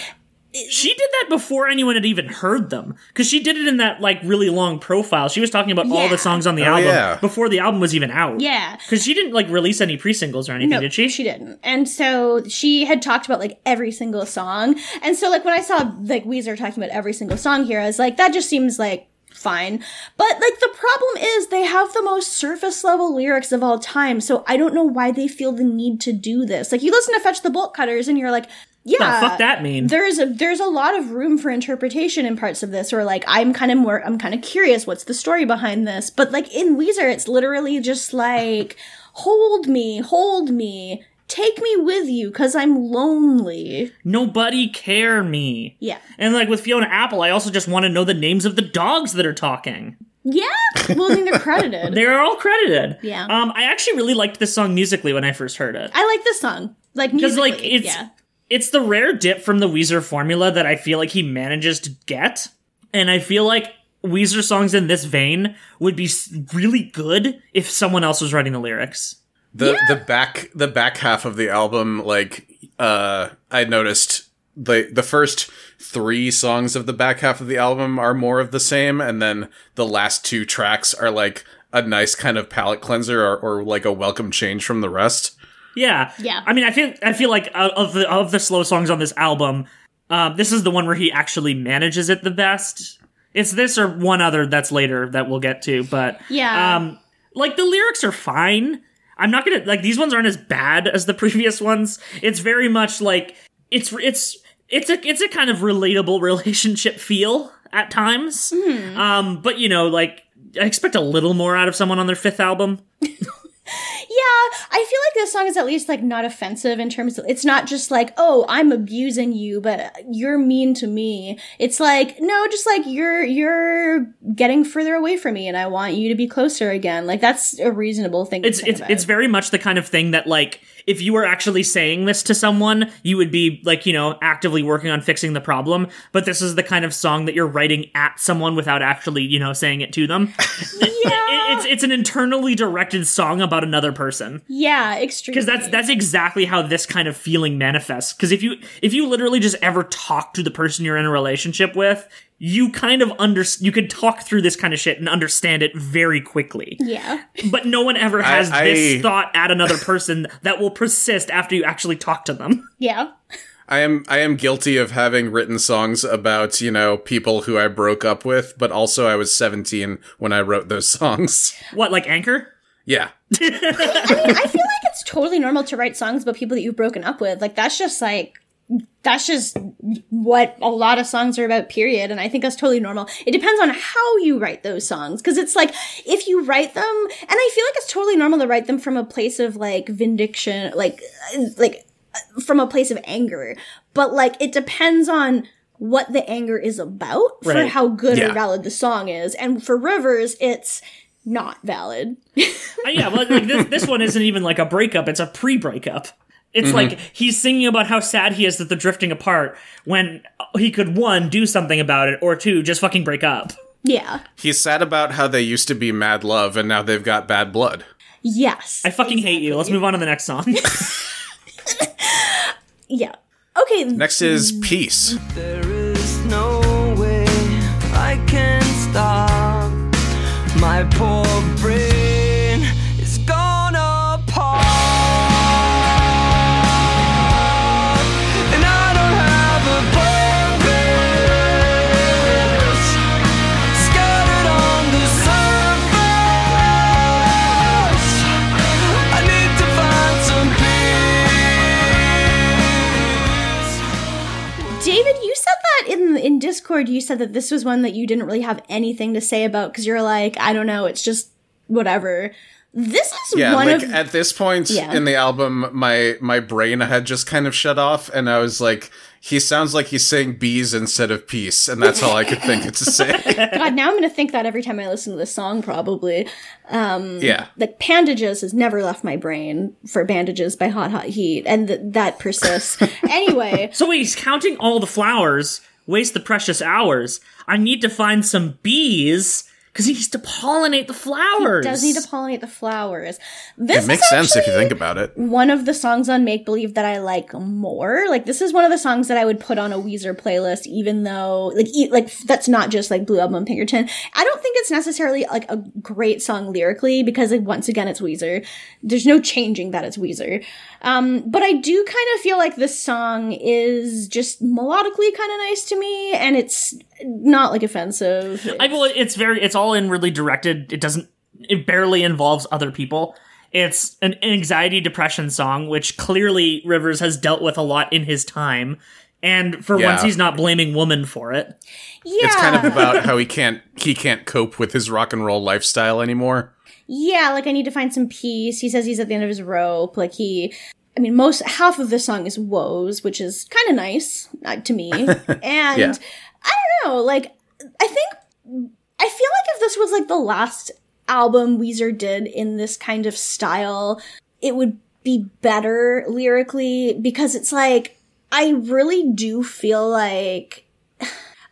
She did that before anyone had even heard them because she did it in that like really long profile. She was talking about all the songs on the Oh, album yeah. before the album was even out. yeah. because she didn't like release any pre-singles or anything, No, did she? She didn't. And so she had talked about like every single song. And so like when I saw like Weezer talking about every single song here, I was like, that just seems like fine. But like the problem is they have the most surface level lyrics of all time. So I don't know why they feel the need to do this. Like you listen to Fetch the Bolt Cutters and you're like, yeah, fuck that mean? There's a there's a lot of room for interpretation in parts of this, or like I'm kind of more I'm kind of curious what's the story behind this. But like in Weezer, it's literally just like <laughs> hold me, hold me, take me with you, cause I'm lonely. Nobody care me. Yeah, And like with Fiona Apple, I also just want to know the names of the dogs that are talking. yeah. Well, I mean they're credited. <laughs> They're all credited. Yeah. Um, I actually really liked this song musically when I first heard it. I like this song, like Because musically. like it's yeah. It's the rare dip from the Weezer formula that I feel like he manages to get, and I feel like Weezer songs in this vein would be really good if someone else was writing the lyrics. the the back the back half of the album like uh i noticed the the first three songs of the back half of the album are more of the same and then the last two tracks are like a nice kind of palate cleanser or, or like a welcome change from the rest Yeah, Yeah. I mean, I feel I feel like uh, of the of the slow songs on this album, um, this is the one where he actually manages it the best. It's this or one other that's later that we'll get to, but Yeah. um, like the lyrics are fine. I'm not gonna like these ones aren't as bad as the <laughs> previous ones. It's very much like it's it's it's a it's a kind of relatable <laughs> relationship feel at times. Um, but you know, like I expect a little more out of someone on their fifth album. <laughs> Yeah, I feel like this song is at least like not offensive in terms of it's not just like, oh, I'm abusing you, but uh, you're mean to me. It's like, no, just like you're you're getting further away from me and I want you to be closer again. Like that's a reasonable thing it's it's about. it's very much the kind of thing that like if you were actually saying this to someone you would be like you know actively working on fixing the problem but this is the kind of song that you're writing at someone without actually you know saying it to them <laughs> yeah. It- it's it's an internally directed song about another person yeah, extremely. because that's that's exactly how this kind of feeling manifests because if you if you literally just ever talk to the person you're in a relationship with you kind of under you could talk through this kind of shit and understand it very quickly yeah. but no one ever has I- this I- thought at another person that will persist after you actually talk to them. <laughs> Yeah. I am I am guilty of having written songs about, you know, people who I broke up with, but also I was 17 when I wrote those songs. What, like Anchor? Yeah. <laughs> I mean, I feel like it's totally normal to write songs about people that you've broken up with. Like that's just like that's just what a lot of songs are about period and i think that's totally normal it depends on how you write those songs because it's like if you write them and i feel like it's totally normal to write them from a place of like vindication like like from a place of anger but like it depends on what the anger is about for how good Yeah. or valid the song is. And for Rivers, it's not valid. <laughs> Uh, yeah, but like this, this one isn't even like a breakup; it's a pre-breakup. It's like he's singing about how sad he is that they're drifting apart when he could one do something about it, or two just fucking break up. yeah. He's sad about how they used to be mad love and now they've got bad blood. Yes. I fucking hate you. Let's move on to the next song. <laughs> yeah. Okay. Next is peace. My poor Discord. You said that this was one that you didn't really have anything to say about because you're like, I don't know, it's just whatever. This is Yeah, one like of at this point Yeah. in the album, my my brain had just kind of shut off, and I was like, he sounds like he's saying bees instead of peace, and that's all I could think to say. <laughs> God. Now I'm gonna think that every time I listen to this song, probably. Um, yeah, Like bandages has never left my brain for bandages by Hot Hot Heat, and th- that persists. <laughs> anyway, so wait, he's counting all the flowers, waste the precious hours. I need to find some bees because he needs to pollinate the flowers. He does need to pollinate the flowers. This it makes is sense if you think about it. one of the songs on Make Believe that I like more. Like this is one of the songs that I would put on a Weezer playlist, even though like e- like that's not just like Blue Album Pinkerton. I don't think it's necessarily like a great song lyrically because like, once again it's Weezer. There's no changing that it's Weezer. Um, but I do kind of feel like this song is just melodically kind of nice to me, and it's not like offensive. I well, it's very, it's all inwardly directed. It doesn't, it barely involves other people. It's an anxiety depression song, which clearly Rivers has dealt with a lot in his time. And for Yeah. once, he's not blaming woman for it. yeah, It's kind of about how he can't he can't cope with his rock and roll lifestyle anymore. Yeah, like I need to find some peace. He says he's at the end of his rope. Like he, I mean, most half of the song is woes, which is kind of nice uh, to me. <laughs> And Yeah. I don't know, like I think I feel like if this was like the last album Weezer did in this kind of style, it would be better lyrically because it's like I really do feel like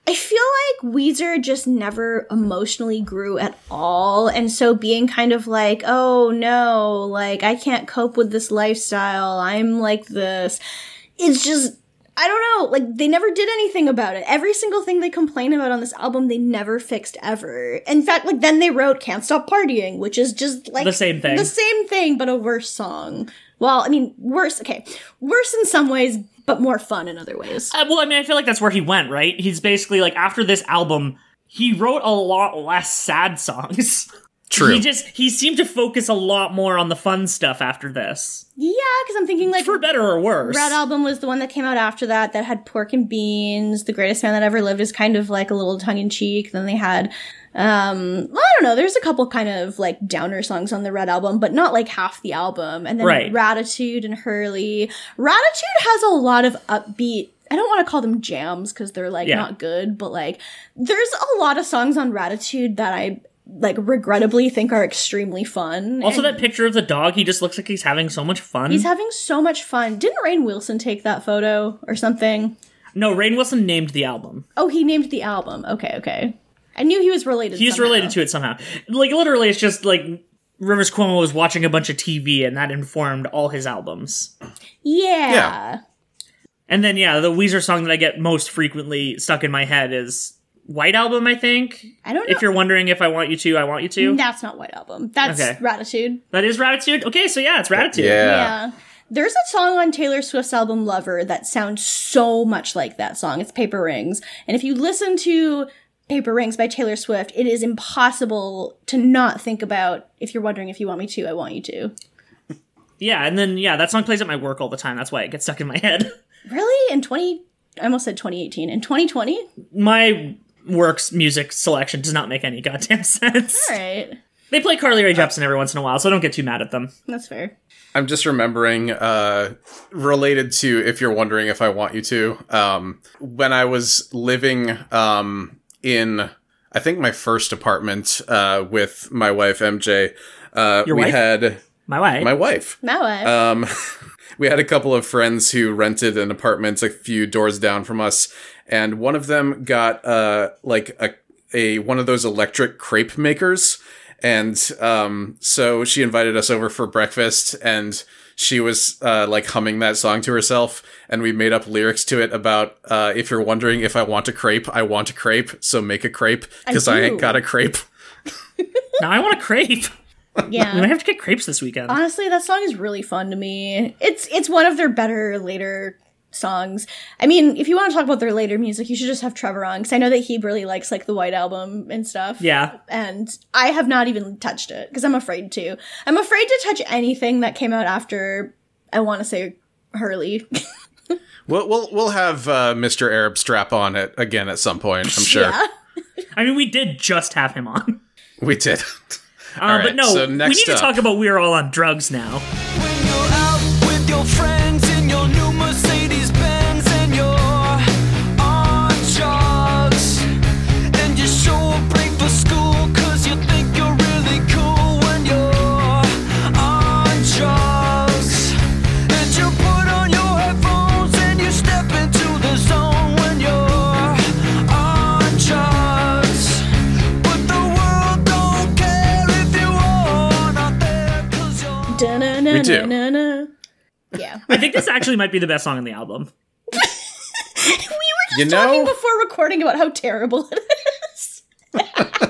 I feel like Weezer just never emotionally grew at all. And so being kind of like, oh no, like I can't cope with this lifestyle. I'm like this. It's just, I don't know. Like they never did anything about it. Every single thing they complain about on this album, they never fixed ever. In fact, like then they wrote Can't Stop Partying, which is just like The same thing. The same thing, but a worse song. Well, I mean, worse, okay. Worse in some ways, but more fun in other ways. Uh, well, I mean, I feel like that's where he went, right? He's basically like, after this album, he wrote a lot less sad songs. <laughs> True. He just, he seemed to focus a lot more on the fun stuff after this. Yeah, because I'm thinking like For better or worse. Red Album was the one that came out after that that had Pork and Beans. The Greatest Man That Ever Lived is kind of like a little tongue in cheek. Then they had, um, well, I don't know. There's a couple kind of like downer songs on the Red Album, but not like half the album. And then Right. Raditude and Hurley. Raditude has a lot of upbeat. I don't want to call them jams because they're like Yeah. not good, but like there's a lot of songs on Raditude that I like regrettably think are extremely fun. Also, And- that picture of the dog, he just looks like he's having so much fun. He's having so much fun. Didn't Rainn Wilson take that photo or something? no, Rainn Wilson named the album. Oh, he named the album. Okay, okay. I knew he was related. To it. He's related to it somehow. Like, literally, it's just like Rivers Cuomo was watching a bunch of TV and that informed all his albums. Yeah. Yeah. And then, yeah, the Weezer song that I get most frequently stuck in my head is White Album, I think. I don't know. If you're wondering if I want you to, I want you to. That's not White Album. That's Okay. Raditude. That is Raditude. Okay, so yeah, it's Raditude. Yeah. Yeah. There's a song on Taylor Swift's album Lover that sounds so much like that song. It's Paper Rings. And if you listen to Paper Rings by Taylor Swift, it is impossible to not think about if you're wondering if you want me to, I want you to. Yeah, and then, yeah, that song plays at my work all the time. That's why it gets stuck in my head. <laughs> Really? In 20 I almost said 2018. In 2020? my work's music selection does not make any goddamn <laughs> sense. All right. They play Carly Rae Jepsen every once in a while, so I don't get too mad at them. That's fair. I'm just remembering, uh, related to if you're wondering if I want you to, um, when I was living, um, in, I think my first apartment, uh, with my wife, MJ, uh, Your we wife? had My wife. my wife. My wife. Um, <laughs> we had a couple of friends who rented an apartment a few doors down from us, and one of them got uh like a a one of those electric crepe makers, and um, so she invited us over for breakfast, and she was uh like humming that song to herself, and we made up lyrics to it about uh if you're wondering if I want a crepe, I want a crepe, so make a crepe because I, do. ain't got a crepe. <laughs> now I want a crepe. yeah. We might have to get crepes this weekend. Honestly, that song is really fun to me. It's it's one of their better later songs. I mean, if you want to talk about their later music, you should just have Trevor on because I know that he really likes like the White Album and stuff. Yeah. and I have not even touched it because I'm afraid to. I'm afraid to touch anything that came out after. I want to say Hurley. <laughs> We'll we'll we'll have uh, Mr. Arab strap on it again at some point. I'm sure yeah. I mean, we did just have him on. we did. Uh, All right, but no, so we next need to talk about We're All on Drugs now. I think this actually might be the best song on the album. <laughs> we were just You talking before recording about how terrible it is. <laughs>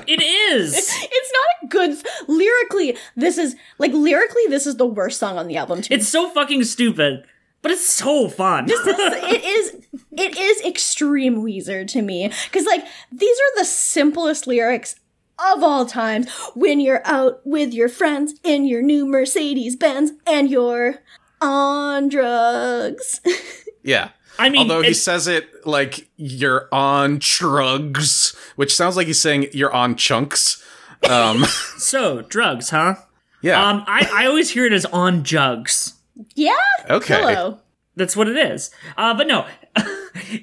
It is. It's not a good lyrically. This is like lyrically, this is the worst song on the album. To me. It's so fucking stupid, but it's so fun. it is it is extreme Weezer to me because like these are the simplest lyrics of all times when you're out with your friends in your new Mercedes Benz and you're on drugs. <laughs> Yeah. I mean, Although he says it like you're on drugs, which sounds like he's saying you're on chunks. Um, <laughs> so drugs, huh? yeah. Um, I, I always hear it as on jugs. yeah. okay. Hello. That's what it is. Uh, but no, <laughs>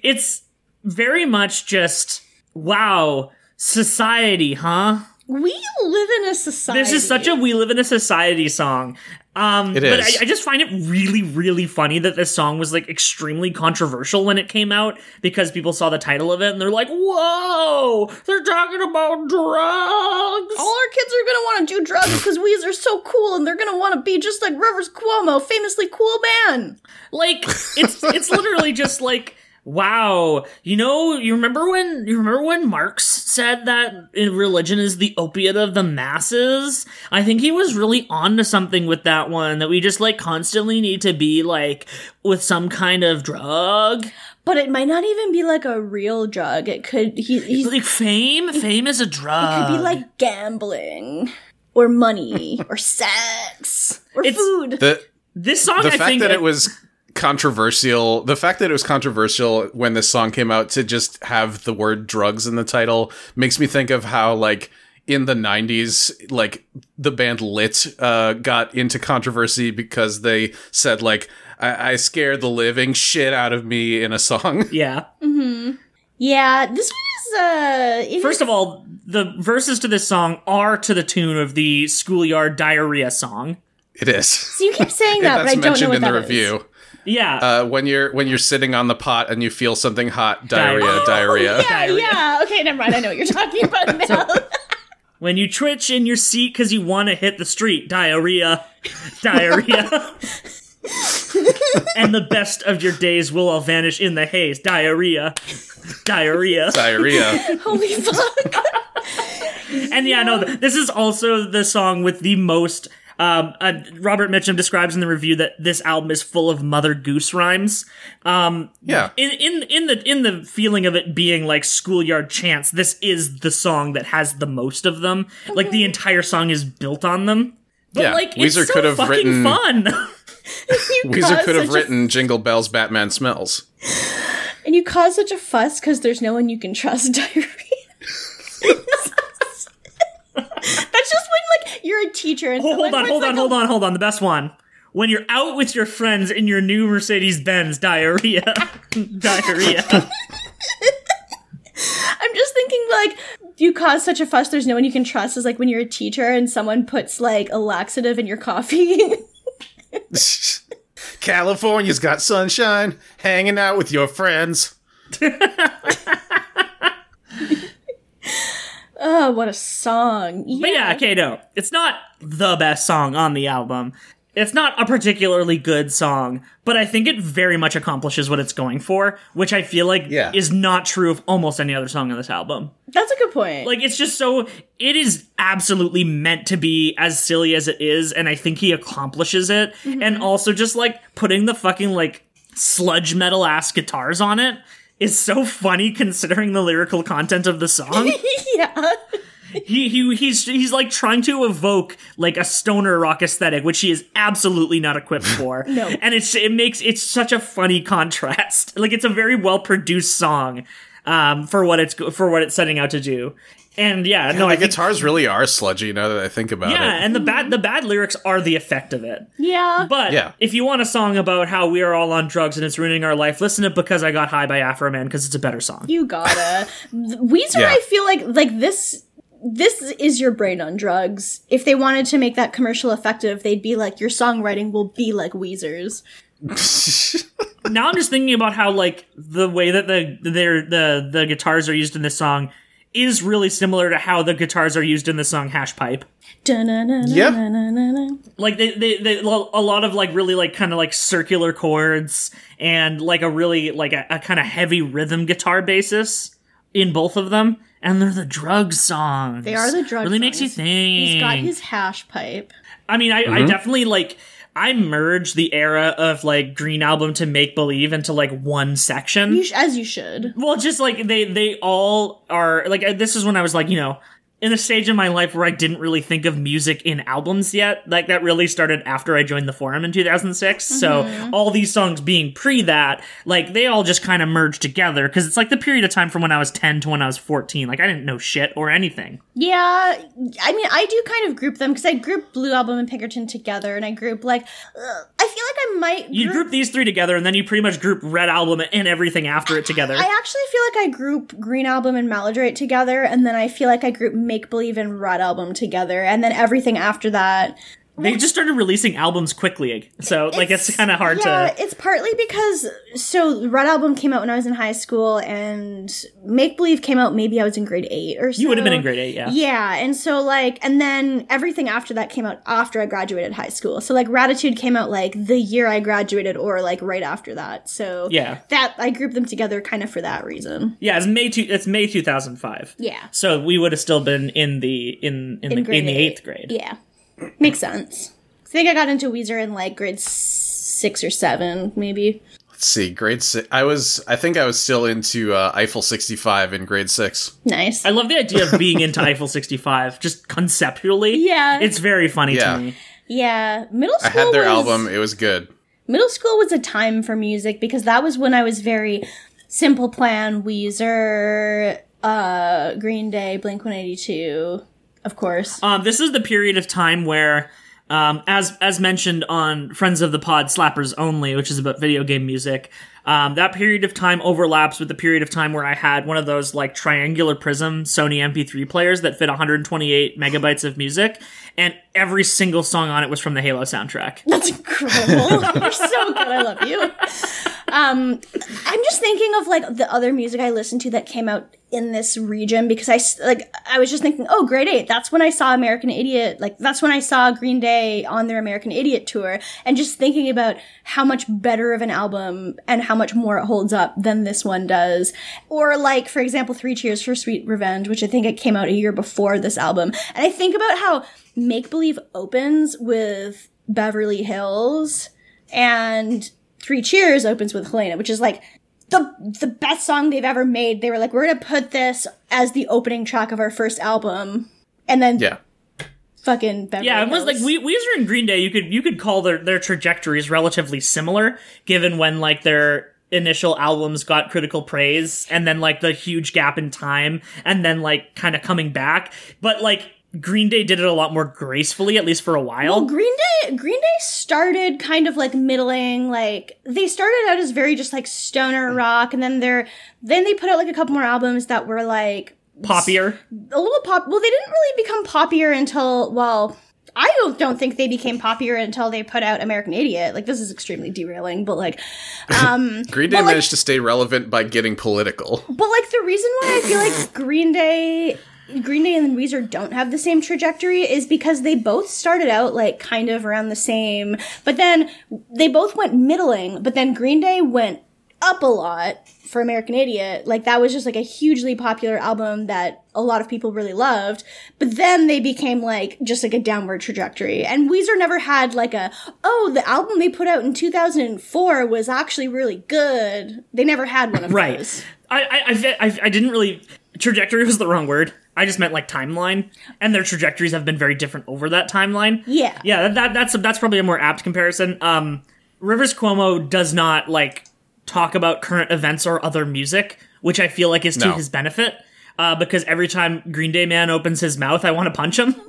it's very much just wow, society, huh? We live in a society. This is such a "We Live in a Society" song. Um, It but. I, I just find it really, really funny that this song was like extremely controversial when it came out because people saw the title of it and they're like, "Whoa, they're talking about drugs." all our kids are gonna want to do drugs because we are so cool, and they're gonna want to be just like Rivers Cuomo, famously cool man. Like it's it's literally just like wow. You know you remember when you remember when marx said that religion is the opiate of the masses? I think he was really on to something with that one that we just like constantly need to be like with some kind of drug. But it might not even be like a real drug. It could he he's like fame? fame is a drug It could be like gambling or money or <laughs> sex or It's- food. The this song the i fact think that it was controversial, the fact that it was controversial when this song came out to just have the word drugs in the title makes me think of how like in the 90s like the band lit uh got into controversy because they said like I, I scared the living shit out of me in a song <laughs> yeah mm-hmm. yeah, this one is uh. First is- of all, the verses to this song are to the tune of the schoolyard diarrhea song. it is so you keep saying <laughs> that, but that's I don't know mentioned what in the that is. review Yeah. uh when you're when you're sitting on the pot and you feel something hot diarrhea Diarrhea. diarrhea Yeah, Diarrhea. yeah. Okay, never mind. I know what you're talking <laughs> about now. when you twitch in your seat because you want to hit the street, diarrhea, <laughs> diarrhea. <laughs> and the best of your days will all vanish in the haze, diarrhea, diarrhea. diarrhea Holy fuck. And yeah, no, this is also the song with the most. Um, uh, Robert Mitchum describes in the review that this album is full of Mother Goose rhymes. Um, yeah in in in the in the feeling of it being like schoolyard chants, this is the song that has the most of them. Like the entire song is built on them. But Yeah, like it's Weezer so could have fucking written- fun. <laughs> Weezer could have such a- written Jingle Bells, Batman Smells. And you cause such a fuss because there's no one you can trust <laughs> diarrhea. <laughs> That's just when like you're a teacher and hold on, hold like, on, a- hold on, hold on. The best one. When you're out with your friends in your new Mercedes Benz, diarrhea. <laughs> diarrhea. <laughs> I'm just thinking like you cause such a fuss. There's no one you can trust. Is like when you're a teacher and someone puts like a laxative in your coffee. <laughs> California's got sunshine, hanging out with your friends. Oh, what a song! Yeah. But yeah, Kato. It's not the best song on the album. It's not a particularly good song, but I think it very much accomplishes what it's going for, which I feel like Yeah. is not true of almost any other song on this album. that's a good point. Like it's just so it is absolutely meant to be as silly as it is, and I think he accomplishes it. Mm-hmm. And also just like putting the fucking like sludge metal ass guitars on it is so funny considering the lyrical content of the song. <laughs> yeah, he, he he's he's like trying to evoke like a stoner rock aesthetic, which he is absolutely not equipped <laughs> for. No. and it's it makes it's such a funny contrast. <laughs> Like it's a very well produced song um, for what it's for what it's setting out to do. And yeah, no, No, I the think, guitars really are sludgy now that I think about yeah, it. Yeah, and the bad the bad lyrics are the effect of it. yeah. But Yeah. if you want a song about how we are all on drugs and it's ruining our life, listen to "Because I Got High" by Afroman because it's a better song. you gotta. <laughs> Weezer, Yeah. I feel like like this. This is your brain on drugs. If they wanted to make that commercial effective, they'd be like, your songwriting will be like Weezer's. <laughs> now I'm just thinking about how like the way that the their the the guitars are used in this song is really similar to how the guitars are used in the song Hash Pipe. Yeah. Like they, they, they a lot of like really like kind of like circular chords and like a really like a, a kind of heavy rhythm guitar basis in both of them, and they're the drug songs. They are the drug Really makes you think. He's got his hash pipe. I mean, I, I mm-hmm. definitely like. I merged the era of like Green Album to Make Believe into like one section. You sh- as you should. Well, just like they they all are like uh, this is when I was like you know in the stage of my life where I didn't really think of music in albums yet. Like that really started after I joined the forum in 2006. So all these songs being pre that, like they all just kind of merged together because it's like the period of time from when I was 10 to when I was 14. Like I didn't know shit or anything. Yeah, I mean, I do kind of group them because I group Blue Album and Pinkerton together, and I group like uh, I feel like I might. You group, group these three together and then you pretty much group Red Album and everything after it together. I actually feel like I group Green Album and Maladroit together, and then I feel like I group Make Believe and Red Album together, and then everything after that. They just started releasing albums quickly. So like it's, kind of hard yeah, to it's partly because so Red Album came out when I was in high school, and Make Believe came out maybe I was in grade eight or so. You would have been in grade 8, yeah. Yeah, and so like, and then everything after that came out after I graduated high school. So like, Gratitude came out like the year I graduated, or like right after that. So Yeah. that I grouped them together kind of for that reason. Yeah, it's May two, it's May 2005. Yeah, So we would have still been in the in in, the, in the eight. eighth grade. Yeah, makes sense. I think I got into Weezer in like grade six or seven, maybe. Let's see, grade six. I was, I think I was still into uh, Eiffel 65 in grade six. Nice. I love the idea of being into <laughs> Eiffel 65, just conceptually. Yeah. It's very funny Yeah. to me. yeah, middle school. I school. had their was, album. It was good. Middle school was a time for music because that was when I was very Simple Plan, Weezer, uh, Green Day, Blink One Eighty Two, of course. Um, this is the period of time where, um, as as mentioned on Friends of the Pod Slappers Only, which is about video game music, um, that period of time overlaps with the period of time where I had one of those like triangular prism Sony MP3 players that fit 128 megabytes of music, and every single song on it was from the Halo soundtrack. That's incredible. <laughs> You're so good. I love you. Um, I'm just thinking of like the other music I listened to that came out in this region because I like I was just thinking, oh, grade eight. That's when I saw American Idiot. Like that's when I saw Green Day on their American Idiot tour, and just thinking about how much better of an album and how much more it holds up than this one does. Or like, for example, Three Cheers for Sweet Revenge, which I think it came out a year before this album, and I think about how Make Believe opens with Beverly Hills and Three Cheers opens with Helena, which is like the the best song they've ever made. They were like, we're gonna put this as the opening track of our first album, and then Yeah. fucking Beverly Yeah, it was like we Weezer and Green Day. You could you could call their their trajectories relatively similar, given when like their initial albums got critical praise, and then like the huge gap in time, and then like kind of coming back. But like Green Day did it a lot more gracefully, at least for a while. Well, Green Day, Green Day started kind of like middling, like they started out as very just like stoner rock, and then they're then they put out like a couple more albums that were like Poppier. a little pop. Well, they didn't really become poppier until well. I don't, don't think they became poppier until they put out American Idiot. Like this is extremely derailing, but like, um, <laughs> Green Day but, like, managed to stay relevant by getting political. But like the reason why I feel like Green Day Green Day and Weezer don't have the same trajectory is because they both started out like kind of around the same, but then they both went middling, but then Green Day went up a lot for American Idiot. Like that was just like a hugely popular album that a lot of people really loved. But then they became like just like a downward trajectory. And Weezer never had like a, oh, the album they put out in 2004 was actually really good. They never had one of Right. those. Right. I, I, I, I didn't really. Trajectory was the wrong word. I just meant like timeline, and their trajectories have been very different over that timeline. Yeah. yeah. That, that that's that's probably a more apt comparison. Um, Rivers Cuomo does not like talk about current events or other music, which I feel like is to No. his benefit. Uh, because every time Green Day man opens his mouth, I want to punch him. <laughs>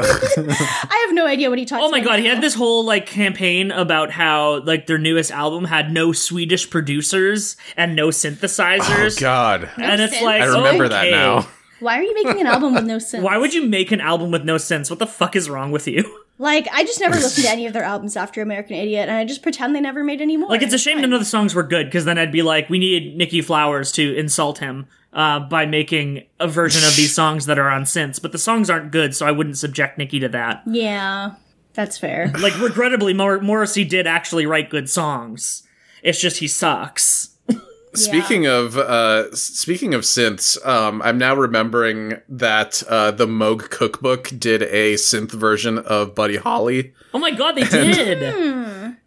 I have no idea what he talks Oh my about. god, he had this whole like campaign about how like their newest album had no Swedish producers and no synthesizers. Oh God, and it's synths? like I remember that now. Why are you making an album with no synths? <laughs> Why would you make an album with no synths? What the fuck is wrong with you? Like, I just never listened to <laughs> any of their albums after American Idiot, and I just pretend they never made any more. Like it's a shame fine. none of the songs were good because then I'd be like, we need Nikki Flowers to insult him uh, by making a version of these <laughs> songs that are on synths. But the songs aren't good, so I wouldn't subject Nikki to that. Yeah, that's fair. <laughs> Like regrettably, Mor- Morrissey did actually write good songs. It's just he sucks. Speaking of uh, speaking of synths, um, I'm now remembering that uh, the Moog Cookbook did a synth version of Buddy Holly. Oh my god, they did.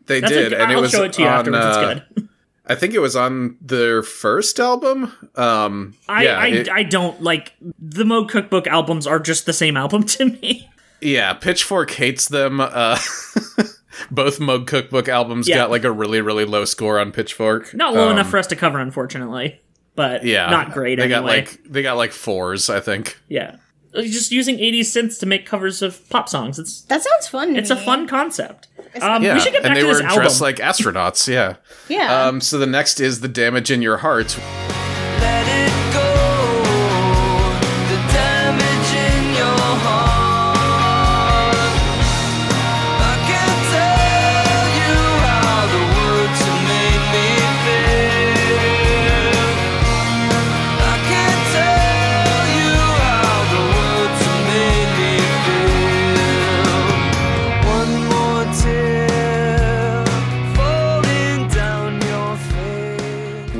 They That's did, a, and it I'll was show it to you on, afterwards. uh, it's good. I think it was on their first album. Um, I, yeah, I, it- I don't like the Moog Cookbook albums are just the same album <laughs> to me. yeah. Pitchfork hates them. Uh, <laughs> both Moog Cookbook albums Yeah. got like a really really low score on Pitchfork. Not low Um, enough for us to cover, unfortunately. But Yeah, not great They anyway. got like they got like fours, I think. yeah, Uh, just using 80s synths to make covers of pop songs. It's That sounds fun. to it's a me. fun concept. Um, Yeah, we should get back and they to were this album. dressed like astronauts. Yeah. Yeah. Um, so the next is the damage in your heart,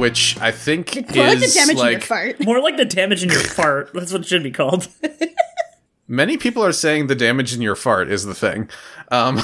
which I think More like the is damage in your like fart. More like the damage in your fart. That's what it should be called. <laughs> many people are saying the damage in your fart is the thing. Um,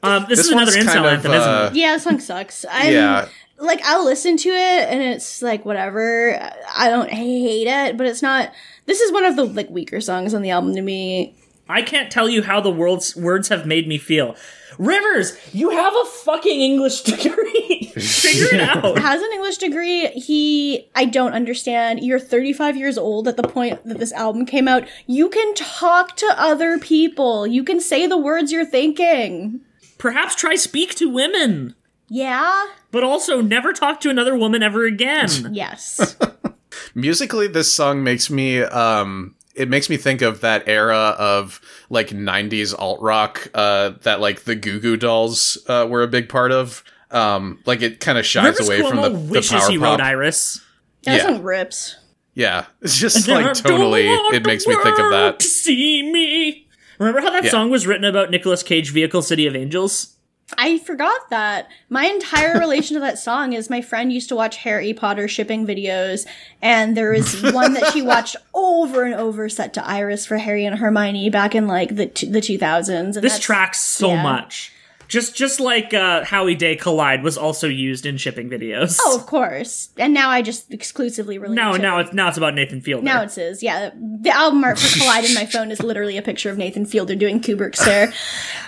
Um, this, <laughs> This is another one's incel kind of, anthem, isn't uh, it? Yeah, the song sucks. <laughs> I'm, Yeah. Like, I'll listen to it, and it's like, whatever. I don't hate it, but it's not. This is one of the, like, weaker songs on the album to me. I can't tell you how the world's words have made me feel. Rivers, you have a fucking English <laughs> degree. Figure it out. Has an English degree. He, I don't understand. You're 35 years old at the point that this album came out. You can talk to other people. You can say the words you're thinking. Perhaps try speak to women, Yeah? but also never talk to another woman ever again. Yes. <laughs> musically, this song makes me um, it makes me think of that era of like '90s alt rock uh, that like the Goo Goo Dolls uh, were a big part of. Um, like it kind of shies Rivers away from Cuomo the, the wishes power he pop. wrote Iris. That Yeah. song rips. Yeah, it's just <laughs> like totally. It makes me think of that. See me. Remember how that Yeah. song was written about Nicolas Cage vehicle City of Angels? I forgot that. My entire relation to that song is my friend used to watch Harry Potter shipping videos, and there was one that she watched <laughs> over and over set to Iris for Harry and Hermione back in like the t- the 2000s. And This tracks so yeah. much. Just just like uh, Howie Day Collide was also used in shipping videos. Oh, of course. And now I just exclusively relate no, to now it's now it's about Nathan Fielder. Now it's says, yeah, the album art for Collide in my phone is literally a picture of Nathan Fielder doing Kubrick stare.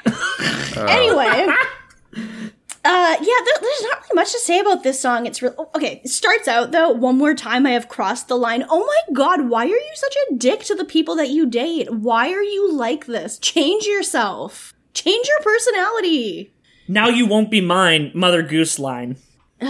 <laughs> anyway, Uh, yeah, there, there's not really much to say about this song. It's real. Okay, it starts out though. One more time, I have crossed the line. Oh my god, why are you such a dick to the people that you date? Why are you like this? Change yourself. Change your personality. Now you won't be mine, Mother Goose line. <sighs>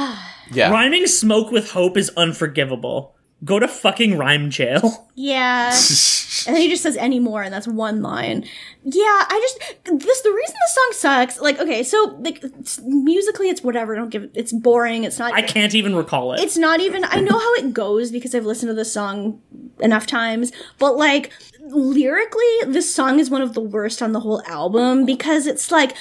Yeah. Rhyming smoke with hope is unforgivable. Go to fucking rhyme jail. Yeah. <laughs> and then he just says anymore, and that's one line. Yeah, I just this the reason the song sucks. Like, okay, so like it's- musically, it's whatever. Don't give it. It's boring. It's not. I can't even recall it. it's not even i know how it goes because i've listened to this song enough times but like lyrically this song is one of the worst on the whole album because it's like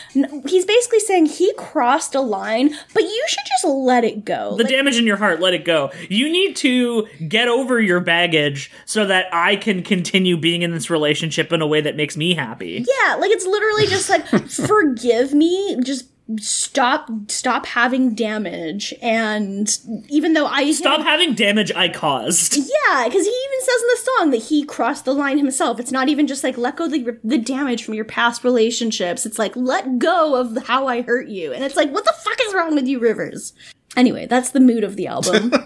he's basically saying he crossed a line but you should just let it go the Like, damage in your heart, let it go. You need to get over your baggage so that I can continue being in this relationship in a way that makes me happy. yeah like it's literally just like <laughs> forgive me just stop stop having damage and even though i Stop having damage I caused. <laughs> Yeah, because he even says in the song that he crossed the line himself. It's not even just like let go the the damage from your past relationships. It's like let go of how I hurt you, and it's like what the fuck is wrong with you, Rivers? Anyway, that's the mood of the album. <laughs>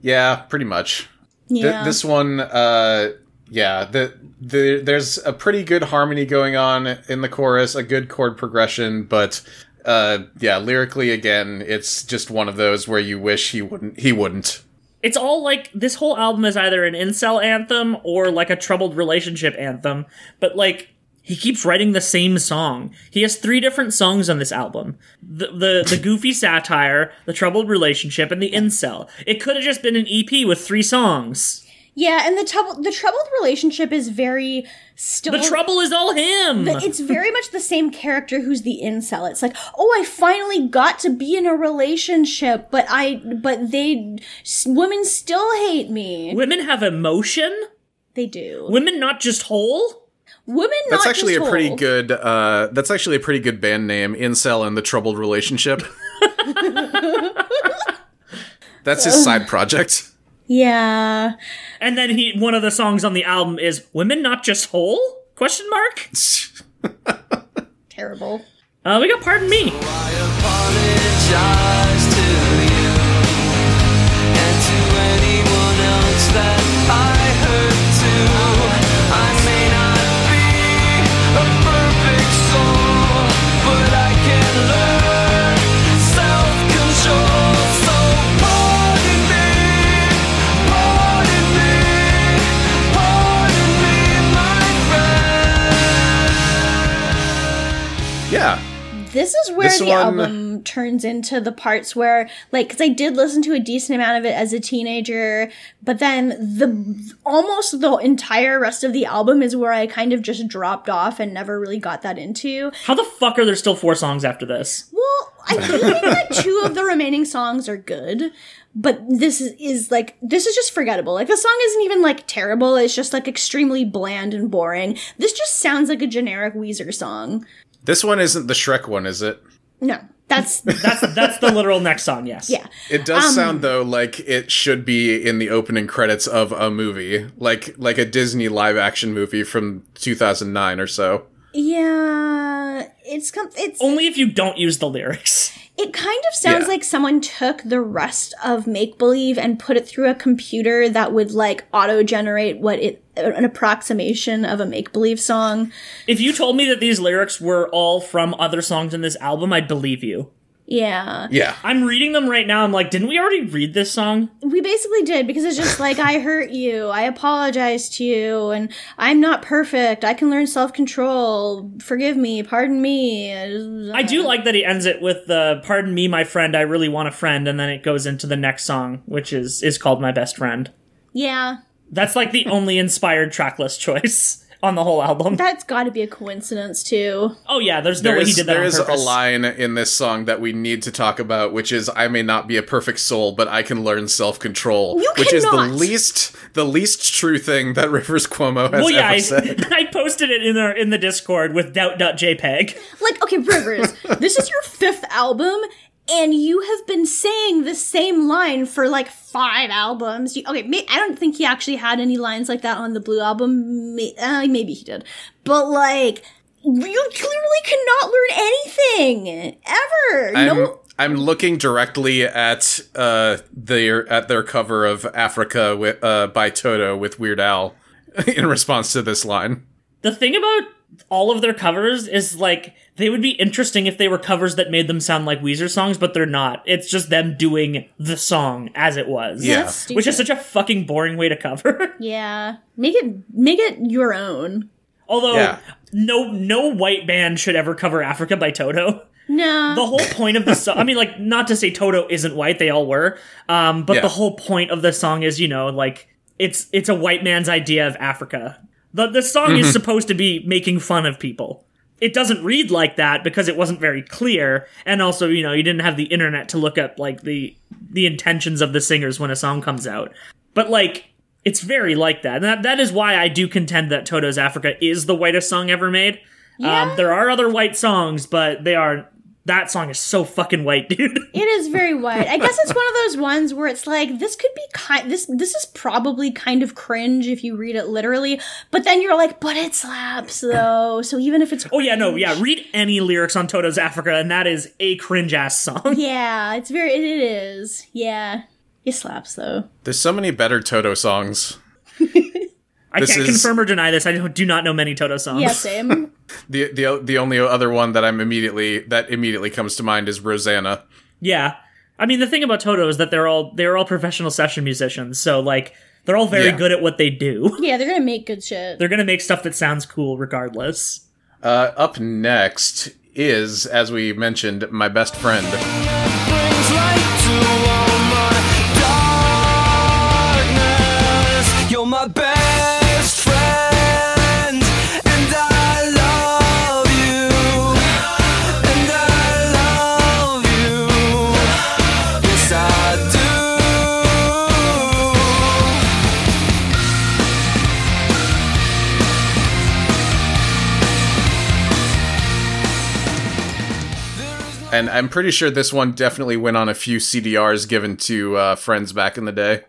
Yeah, pretty much. Th- Yeah, this one, uh, yeah, the, the there's a pretty good harmony going on in the chorus, a good chord progression, but uh, yeah, lyrically again, it's just one of those where you wish he wouldn't. He wouldn't. It's all like this whole album is either an incel anthem or like a troubled relationship anthem, but like he keeps writing the same song. He has three different songs on this album. The the, the <laughs> goofy satire, the troubled relationship, and the incel. It could have just been an EP with three songs. Yeah, and the trouble the troubled relationship is very still. The trouble is all him. But it's very much the same character who's the incel. It's like, oh, I finally got to be in a relationship, but I, but they, s- women still hate me. Women have emotion. They do. Women not just whole. Women. That's actually just a pretty good. Uh, that's actually a pretty good band name, Incel and the Troubled Relationship. <laughs> that's his side project. <laughs> Yeah. And then he one of the songs on the album is "Women Not Just Whole?" Question mark. Terrible. Uh, we got "Pardon Me." I Yeah, This is where This the one- album turns into the parts where, like, because I did listen to a decent amount of it as a teenager, but then the almost the entire rest of the album is where I kind of just dropped off and never really got that into. How the fuck are there still four songs after this? Well, I <laughs> do think that two of the remaining songs are good, but this is, is like this is just forgettable. Like the song isn't even like terrible; it's just like extremely bland and boring. This just sounds like a generic Weezer song. This one isn't the Shrek one, is it? No, that's <laughs> That's that's the literal next song. Yes. yeah. It does um, sound though like it should be in the opening credits of a movie, like like a Disney live action movie from 2009 or so. Yeah, it's com- it's Only if you don't use the lyrics. it kind of sounds Yeah. like someone took the rest of make believe and put it through a computer that would like auto generate what it an approximation of a make believe song. If you told me that these lyrics were all from other songs in this album, I'd believe you. Yeah. Yeah. I'm reading them right now. I'm like, didn't we already read this song? We basically did because it's just like I hurt you, I apologize to you, and I'm not perfect. I can learn self control. Forgive me, pardon me. I do like that he ends it with the "Pardon me, my friend. I really want a friend," and then it goes into the next song, which is is called "My Best Friend." Yeah, That's like the only inspired tracklist choice <laughs> on the whole album. that's got to be a coincidence too. Oh yeah, there's no There way he did that there on is a line in this song that we need to talk about, which is "I may not be a perfect soul, but I can learn self control," You which is the least the least true thing that Rivers Cuomo has Well, yeah, ever said. <laughs> I posted it in our in the Discord with doubt.jpg. Like, okay, Rivers, this is your fifth album, and you have been saying the same line for like five albums. You, okay, may, I don't think he actually had any lines like that on the Blue album. May, uh, maybe he did, but like. You clearly cannot learn anything ever. I'm, no, I'm looking directly at uh their at their cover of Africa with uh by Toto with Weird Al <laughs> in response to this line. The thing about all of their covers is like they would be interesting if they were covers that made them sound like Weezer songs, but they're not. It's just them doing the song as it was. Yeah. That's Which is such a fucking boring way to cover. <laughs> yeah. Make it make it your own. Although Yeah. no no white band should ever cover Africa by Toto. No. The whole point of the song I mean like not to say Toto isn't white, they all were. Um but Yeah. the whole point of the song is, you know, like it's it's a white man's idea of Africa. The the song is supposed to be making fun of people. It doesn't read like that because it wasn't very clear and also, you know, you didn't have the internet to look up like the the intentions of the singers when a song comes out. But like it's very like that. And that, that is why I do contend that Toto's Africa is the whitest song ever made. Yeah. Um, there are other white songs, but they are. That song is so fucking white, <laughs> dude. It is very white. I guess it's one of those ones where it's like this could be kind this this is probably kind of cringe if you read it literally, but then you're like, but it slaps though. So even if it's Oh yeah, no, yeah. Read any lyrics on Toto's Africa, and that is a cringe ass song. <laughs> yeah, it's very it is. Yeah. It slaps though. There's so many better Toto songs. <laughs> I This can't is- confirm or deny this. I don't- know many Toto songs. Yeah, same. <laughs> The the the only other one that I'm immediately that immediately comes to mind is Rosanna. Yeah. I mean, the thing about Toto is that they're all they're all professional session musicians, so like they're all very Yeah. good at what they do. <laughs> yeah, they're gonna make good shit. They're gonna make stuff that sounds cool regardless. Uh, up next is, as we mentioned, my best friend. And I'm pretty sure this one definitely went on a few CDRs given to uh, friends back in the day.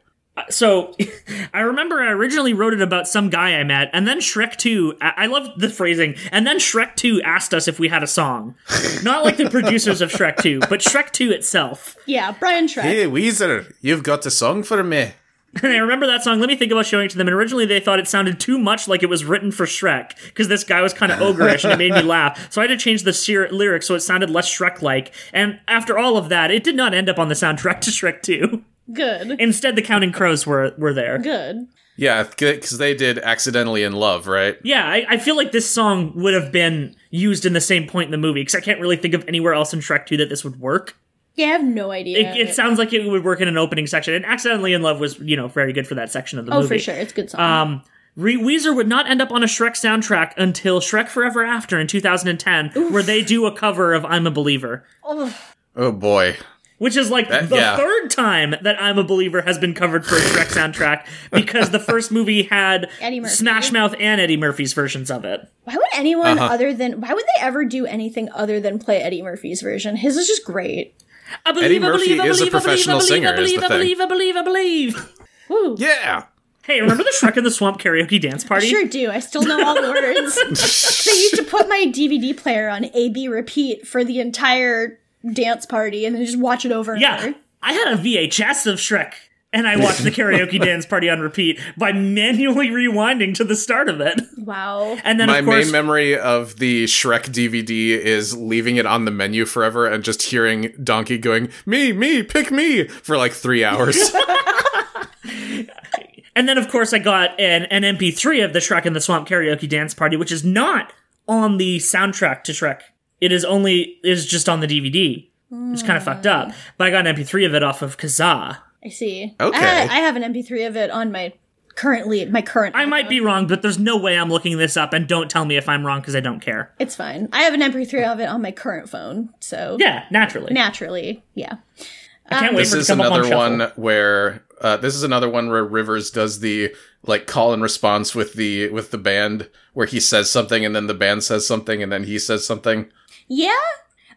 So, <laughs> I remember I originally wrote it about some guy I met, and then Shrek 2, I, I love the phrasing, and then Shrek 2 asked us if we had a song. <laughs> Not like the producers of Shrek 2, but Shrek 2 itself. Yeah, Brian Shrek. Hey, Weezer, you've got a song for me. <laughs> And I remember that song. Let me think about showing it to them. And originally they thought it sounded too much like it was written for Shrek because this guy was kind of ogreish and it made me <laughs> laugh. So I had to change the ser- lyrics so it sounded less Shrek like. And after all of that, it did not end up on the soundtrack to Shrek 2. Good. Instead, the Counting Crows were were there. Good. Yeah, because they did Accidentally in Love, right? Yeah, I, I feel like this song would have been used in the same point in the movie because I can't really think of anywhere else in Shrek 2 that this would work. Yeah, I have no idea. It, it sounds like it would work in an opening section. And Accidentally in Love was, you know, very good for that section of the movie. oh, movie. for sure. It's a good song. Um, Re- Weezer would not end up on a Shrek soundtrack until Shrek Forever After in 2010, where they do a cover of I'm a Believer, Oh boy. which is like That- the yeah. third time that I'm a Believer has been covered for a Shrek soundtrack because the first movie had <laughs> Eddie Smash Mouth and Eddie Murphy's versions of it. why would anyone Uh-huh. other than why would they ever do anything other than play Eddie Murphy's version? His is just great. I believe, Eddie I Murphy believe, I is a believe, I believe, professional I believe, singer, I is believe, the I believe, I believe, I believe. Woo. Yeah. Hey, remember the Shrek in the Swamp karaoke dance party? Sure do. I still know all the words. <laughs> they used to put my DVD player on A B repeat for the entire dance party and then just watch it over and Yeah, over. I had a VHS of Shrek, and I watched the karaoke <laughs> dance party on repeat by manually rewinding to the start of it. Wow. And then, My of course, main memory of the Shrek DVD is leaving it on the menu forever and just hearing Donkey going, me, me, pick me, for like three hours. <laughs> <laughs> and then, of course, I got an, an MP3 of the Shrek in the Swamp karaoke dance party, which is not on the soundtrack to Shrek. It is only is just on the DVD. It's kind of fucked up. Mm. But I got an MP3 of it off of Kazaa. I see. Okay. I, I have an MP3 of it on my currently my current. I might be wrong, but there's no way I'm looking this up, and don't tell me if I'm wrong because I don't care. It's fine. I have an MP3 of it on my current phone, so Yeah, naturally. naturally, yeah. I can't wait this for it to is come up on another one where uh, this is another one where Rivers does the like call and response with the with the band where he says something and then the band says something and then he says something. Yeah.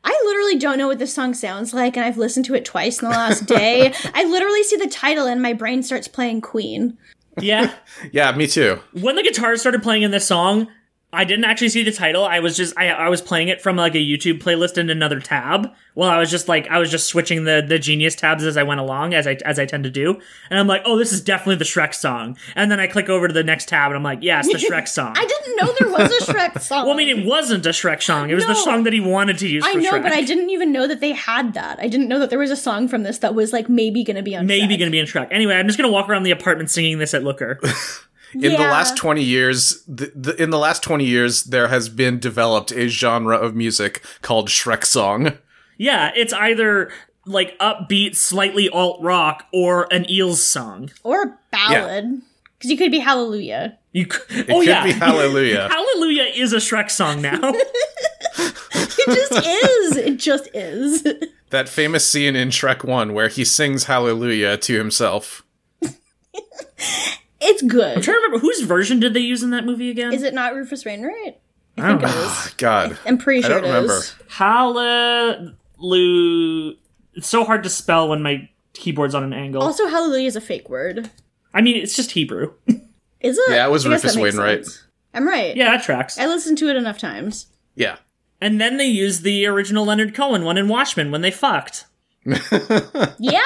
I literally don't know what this song sounds like, and I've listened to it twice in the last day. <laughs> I literally see the title, and my brain starts playing Queen. Yeah. <laughs> Yeah, me too. when the guitar started playing in this song, I didn't actually see the title. I was just I, I was playing it from like a YouTube playlist in another tab. Well, I was just like I was just switching the the Genius tabs as I went along, as I as I tend to do. And I'm like, oh, this is definitely the Shrek song. And then I click over to the next tab, and I'm like, yeah, it's the Shrek <laughs> song. I didn't know there was a Shrek song. <laughs> well, I mean, it wasn't a Shrek song. It was the song that he wanted to use. I for know, Shrek. but I didn't even know that they had that. I didn't know that there was a song from this that was like maybe gonna be on. maybe Shrek. gonna be in Shrek. Anyway, I'm just gonna walk around the apartment singing this at Looker. <laughs> In the last 20 years, the, the, in the last 20 years, there has been developed a genre of music called Shrek song. yeah, it's either like upbeat, slightly alt rock, or an Eels song. or a ballad because you could be Hallelujah. You c- It oh could yeah, be <laughs> Hallelujah. Hallelujah is a Shrek song now. <laughs> It just is. It just is. that famous scene in Shrek 1 where he sings Hallelujah to himself. <laughs> It's good. I'm trying to remember whose version did they use in that movie again? Is it not Rufus Wainwright? I don't know. Ah, <sighs> God. I'm pretty I sure don't it remember. is. Hallelujah. It's so hard to spell when my keyboard's on an angle. Also, Hallelujah is a fake word. I mean, it's just Hebrew. <laughs> Is it? Yeah, it was I Rufus that makes Wainwright. sense. I'm right. yeah, that tracks. I listened to it enough times. Yeah. And then they used the original Leonard Cohen one in Watchmen when they fucked. <laughs> Yeah?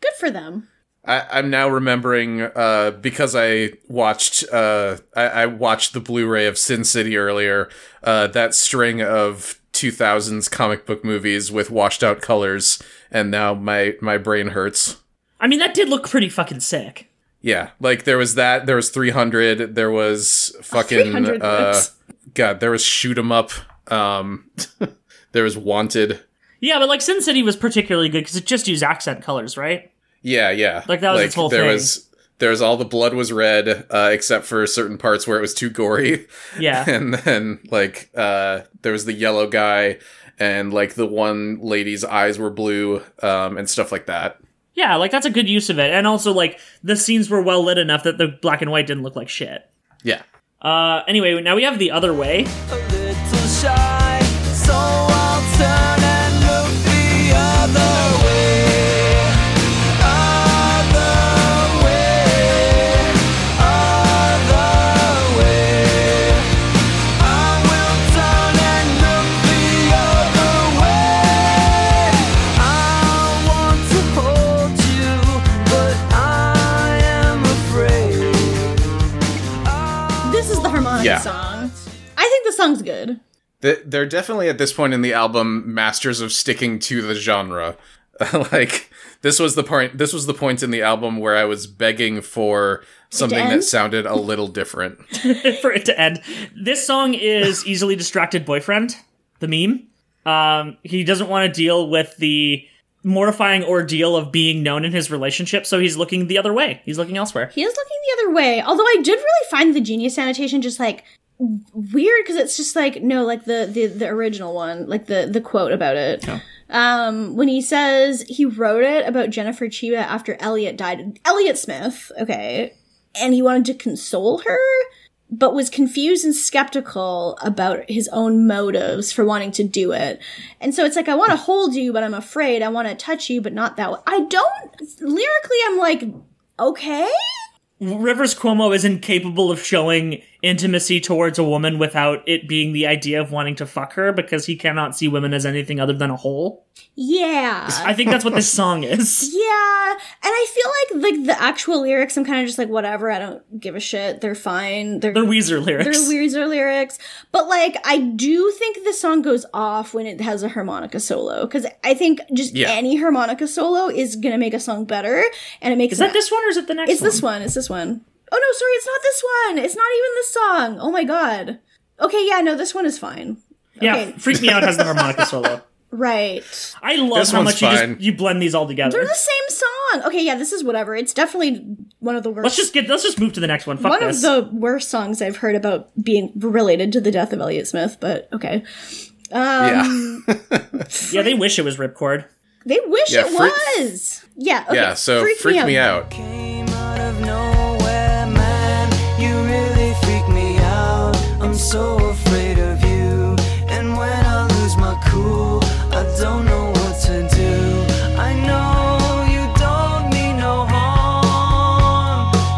Good for them. I, I'm now remembering uh, because I watched uh, I, I watched the Blu-ray of Sin City earlier. Uh, that string of 2000s comic book movies with washed out colors, and now my my brain hurts. I mean, that did look pretty fucking sick. Yeah, like there was that. There was 300. There was fucking 300 uh. God. There was shoot 'em up. Um, <laughs> there was wanted. Yeah, but like Sin City was particularly good because it just used accent colors, right? Yeah, yeah. Like, that was its whole there thing. was there was all the blood was red, uh, except for certain parts where it was too gory. <laughs> Yeah. and then like uh there was the yellow guy and like the one lady's eyes were blue um and stuff like that yeah, like that's a good use of it. And also, like, the scenes were well lit enough that the black and white didn't look like shit. yeah Uh, anyway, now we have the other way. Yeah. song. I think the song's good. They're definitely at this point in the album masters of sticking to the genre <laughs> like this was the point this was the point in the album where i was begging for something that sounded a little different <laughs> for it to end. This song is easily distracted boyfriend, the meme. Um, he doesn't want to deal with the mortifying ordeal of being known in his relationship, so he's looking the other way. He's looking elsewhere. He is looking the other way. Although I did really find the genius annotation just like weird because it's just like no, like the the the original one, like the the quote about it. Um, when he says he wrote it about Jennifer Chiba after Elliot died, Elliot Smith, okay, and he wanted to console her, but was confused and skeptical about his own motives for wanting to do it. And so it's like, I want to hold you, but I'm afraid. I want to touch you, but not that way. I don't, lyrically, I'm like, okay. Rivers Cuomo is incapable of showing intimacy towards a woman without it being the idea of wanting to fuck her because he cannot see women as anything other than a whole. Yeah. <laughs> I think that's what this <laughs> song is. Yeah, and I feel like like the actual lyrics, I'm kind of just like whatever. I don't give a shit. They're fine. They're They're Weezer lyrics. they're lyrics. Weezer lyrics, but like I do think the song goes off when it has a harmonica solo because I think just Yeah. any harmonica solo is gonna make a song better, and it makes Is that this one or is it the next It's one? this one. It's this one. Oh no, sorry, it's not this one. It's not even this song. Oh my god. Okay, yeah, no, this one is fine. Yeah, Okay. Freak Me Out has the harmonica <laughs> solo. Right. I love This how one's much you just you blend these all together. They're the same song. Okay, yeah, this is whatever. It's definitely one of the worst. Let's just get let's just move to the next one. Fuck one this. of the worst songs I've heard about being related to the death of Elliot Smith, but okay. Um, yeah <laughs> yeah, they wish it was Ripcord. They wish Yeah, it freak- was. Yeah. Okay. yeah so freak, me, out. Came out so afraid of you. And when I lose my cool, I don't know what to do. I know you don't.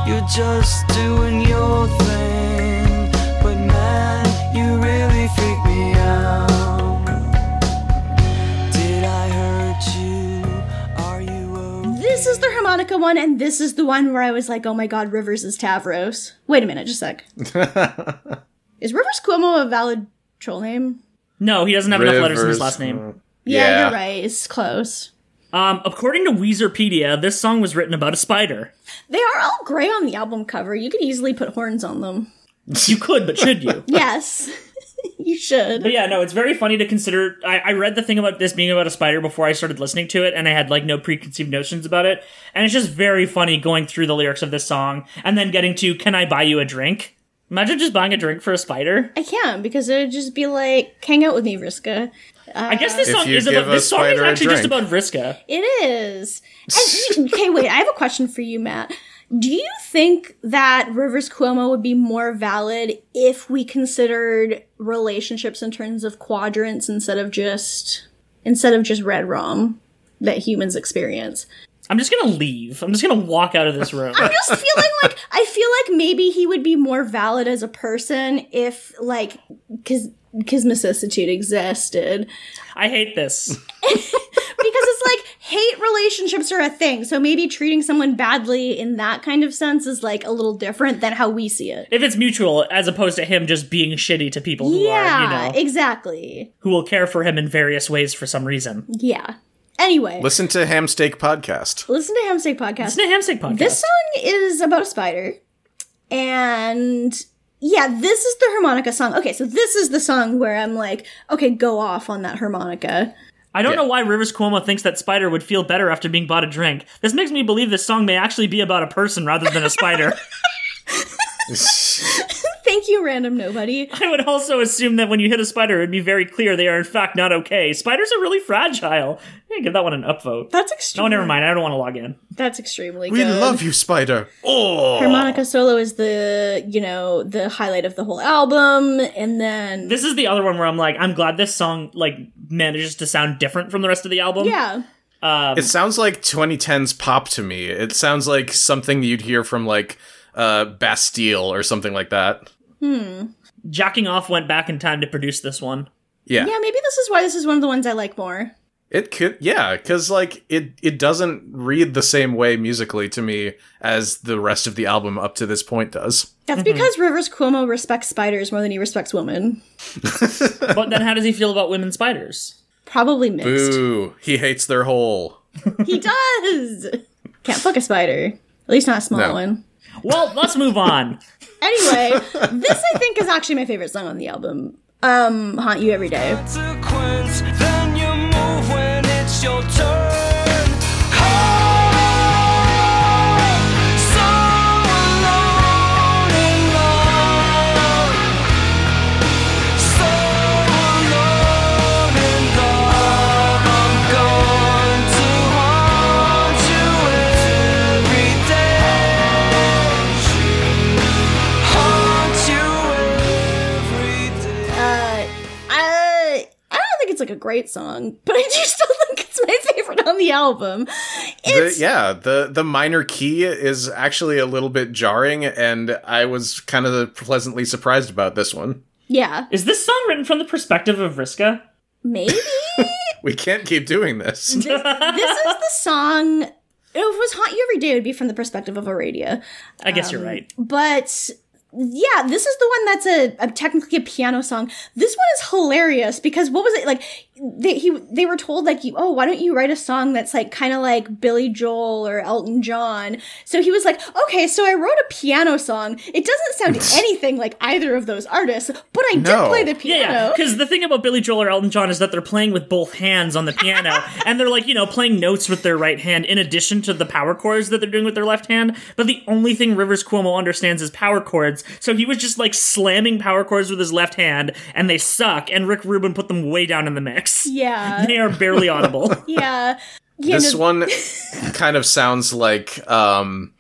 You're just doing your thing. But man, you really freak me out. Did I hurt you? Are you? This is the harmonica one, and this is the one where I was like, oh my god, Rivers is Tavros. Wait a minute, just a sec. <laughs> is Rivers Cuomo a valid troll name? No, he doesn't have enough letters in his last name. Yeah, Yeah. you're right. It's close. Um, according to Weezerpedia, this song was written about a spider. They are all gray on the album cover. You could easily put horns on them. <laughs> You could, but should you? Yes, <laughs> you should. But yeah, no, it's very funny to consider. I, I read the thing about this being about a spider before I started listening to it, and I had like no preconceived notions about it. And it's just very funny going through the lyrics of this song and then getting to "Can I buy you a drink?" Imagine just buying a drink for a spider. I can't because it would just be like, hang out with me, Vriska. I guess this uh, song is about this song is actually just about Vriska. It is. And, <laughs> okay, wait. I have a question for you, Matt. Do you think that Rivers Cuomo would be more valid if we considered relationships in terms of quadrants instead of just instead of just red rom that humans experience? I'm just gonna leave. I'm just gonna walk out of this <laughs> room. I'm just feeling like I feel like maybe he would be more valid as a person if like because because kismesissitude existed. I hate this. <laughs> <laughs> because it's like hate relationships are a thing. So maybe treating someone badly in that kind of sense is like a little different than how we see it. If it's mutual, as opposed to him just being shitty to people who yeah, are, you know, Yeah, exactly. who will care for him in various ways for some reason. Yeah. Anyway, Listen to Homestuck Podcast. listen to Homestuck Podcast. It's a Homestuck podcast. This song is about a spider. And yeah, this is the harmonica song. Okay, so this is the song where I'm like, okay, go off on that harmonica. I don't Yeah. know why Rivers Cuomo thinks that Spider would feel better after being bought a drink. This makes me believe this song may actually be about a person rather than a spider. <laughs> <laughs> <laughs> Thank you, random nobody. <laughs> I would also assume that when you hit a spider, it'd be very clear they are in fact not okay. Spiders are really fragile. Yeah, give that one an upvote. That's extreme. Oh, never mind. I don't want to log in. That's extremely We good. love you, Spider. Oh, harmonica solo is the you know the highlight of the whole album and then This is the other one where I'm like, I'm glad this song like manages to sound different from the rest of the album. yeah Um, It sounds like 2010's pop to me. It sounds like something you'd hear from like uh, Bastille or something like that. Hmm. Jack Antonoff went back in time to produce this one. Yeah, yeah maybe this is why this is one of the ones i like more it could. Yeah, because like it it doesn't read the same way musically to me as the rest of the album up to this point does. that's mm-hmm. because rivers cuomo respects spiders more than he respects women <laughs> But then how does he feel about women spiders? probably mixed Ooh, he hates their hole. he does <laughs> can't fuck a spider at least not a small No. one Well, let's move on. anyway this i think is actually my favorite song on the album um haunt you every day like a great song, <laughs> but I do still think it's my favorite on the album. The, yeah, the the minor key is actually a little bit jarring, and I was kind of pleasantly surprised about this one. yeah, Is this song written from the perspective of Vriska? maybe <laughs> We can't keep doing this. this, this is the song. If it was "Haunt You Every Day," it would be from the perspective of Aradia. I guess you're Um, right. But yeah, this is the one that's a, a technically a piano song. This one is hilarious because what was it like? They he they were told like, you, oh, why don't you write a song that's like kind of like Billy Joel or Elton John? So he was like, okay, so I wrote a piano song. It doesn't sound <laughs> anything like either of those artists, but I did play the Yeah, piano. yeah. Because the thing about Billy Joel or Elton John is that they're playing with both hands on the piano, <laughs> and they're like, you know, playing notes with their right hand in addition to the power chords that they're doing with their left hand. But the only thing Rivers Cuomo understands is power chords, so he was just like slamming power chords with his left hand, and they suck. And Rick Rubin put them way down in the mix. yeah, They are barely audible. <laughs> yeah. Yeah, this no- one <laughs> kind of sounds like um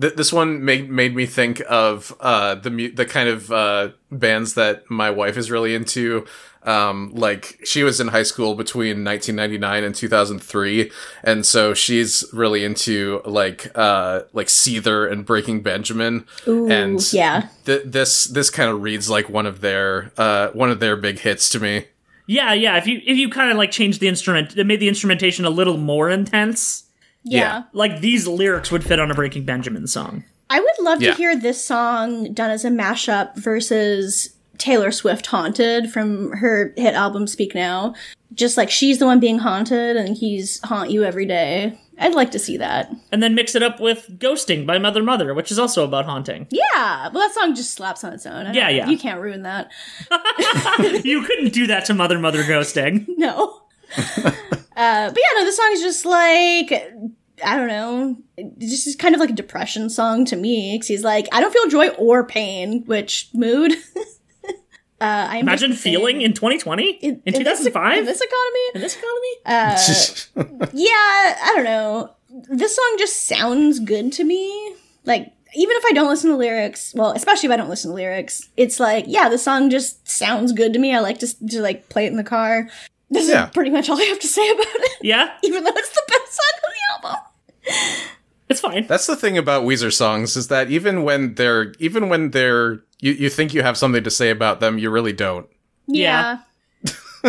th- this one made made me think of uh the mu- the kind of uh bands that my wife is really into um like she was in high school between 1999 and 2003 and so she's really into like uh like Seether and Breaking Benjamin and yeah. th- this this kind of reads like one of their uh one of their big hits to me yeah, yeah. If you if you kind of like changed the instrument, it made the instrumentation a little more intense. Yeah. Like these lyrics would fit on a Breaking Benjamin song. I would love Yeah. to hear this song done as a mashup versus Taylor Swift Haunted from her hit album Speak Now. Just like she's the one being haunted and he's haunt you every day. I'd like to see that. And then mix it up with Ghosting by Mother Mother, which is also about haunting. Yeah, well, that song just slaps on its own. I Yeah, yeah. You can't ruin that. <laughs> you couldn't do that to Mother Mother Ghosting. <laughs> No. uh, but yeah, no, this song is just like I don't know, it's just kind of like a depression song to me. Because he's like, I don't feel joy or pain, which mood. <laughs> uh, I Imagine feeling in 2020? In, this- 2005? in this economy. in this economy? <laughs> Yeah, I don't know. This song just sounds good to me. Like, even if I don't listen to lyrics, well, especially if I don't listen to lyrics, it's like, yeah, the song just sounds good to me. I like to, to like play it in the car. This Yeah. is pretty much all I have to say about it. yeah, <laughs> even though it's the best song on the album. It's fine. That's the thing about Weezer songs is that even when they're even when they're you, you think you have something to say about them, you really don't. Yeah. <laughs>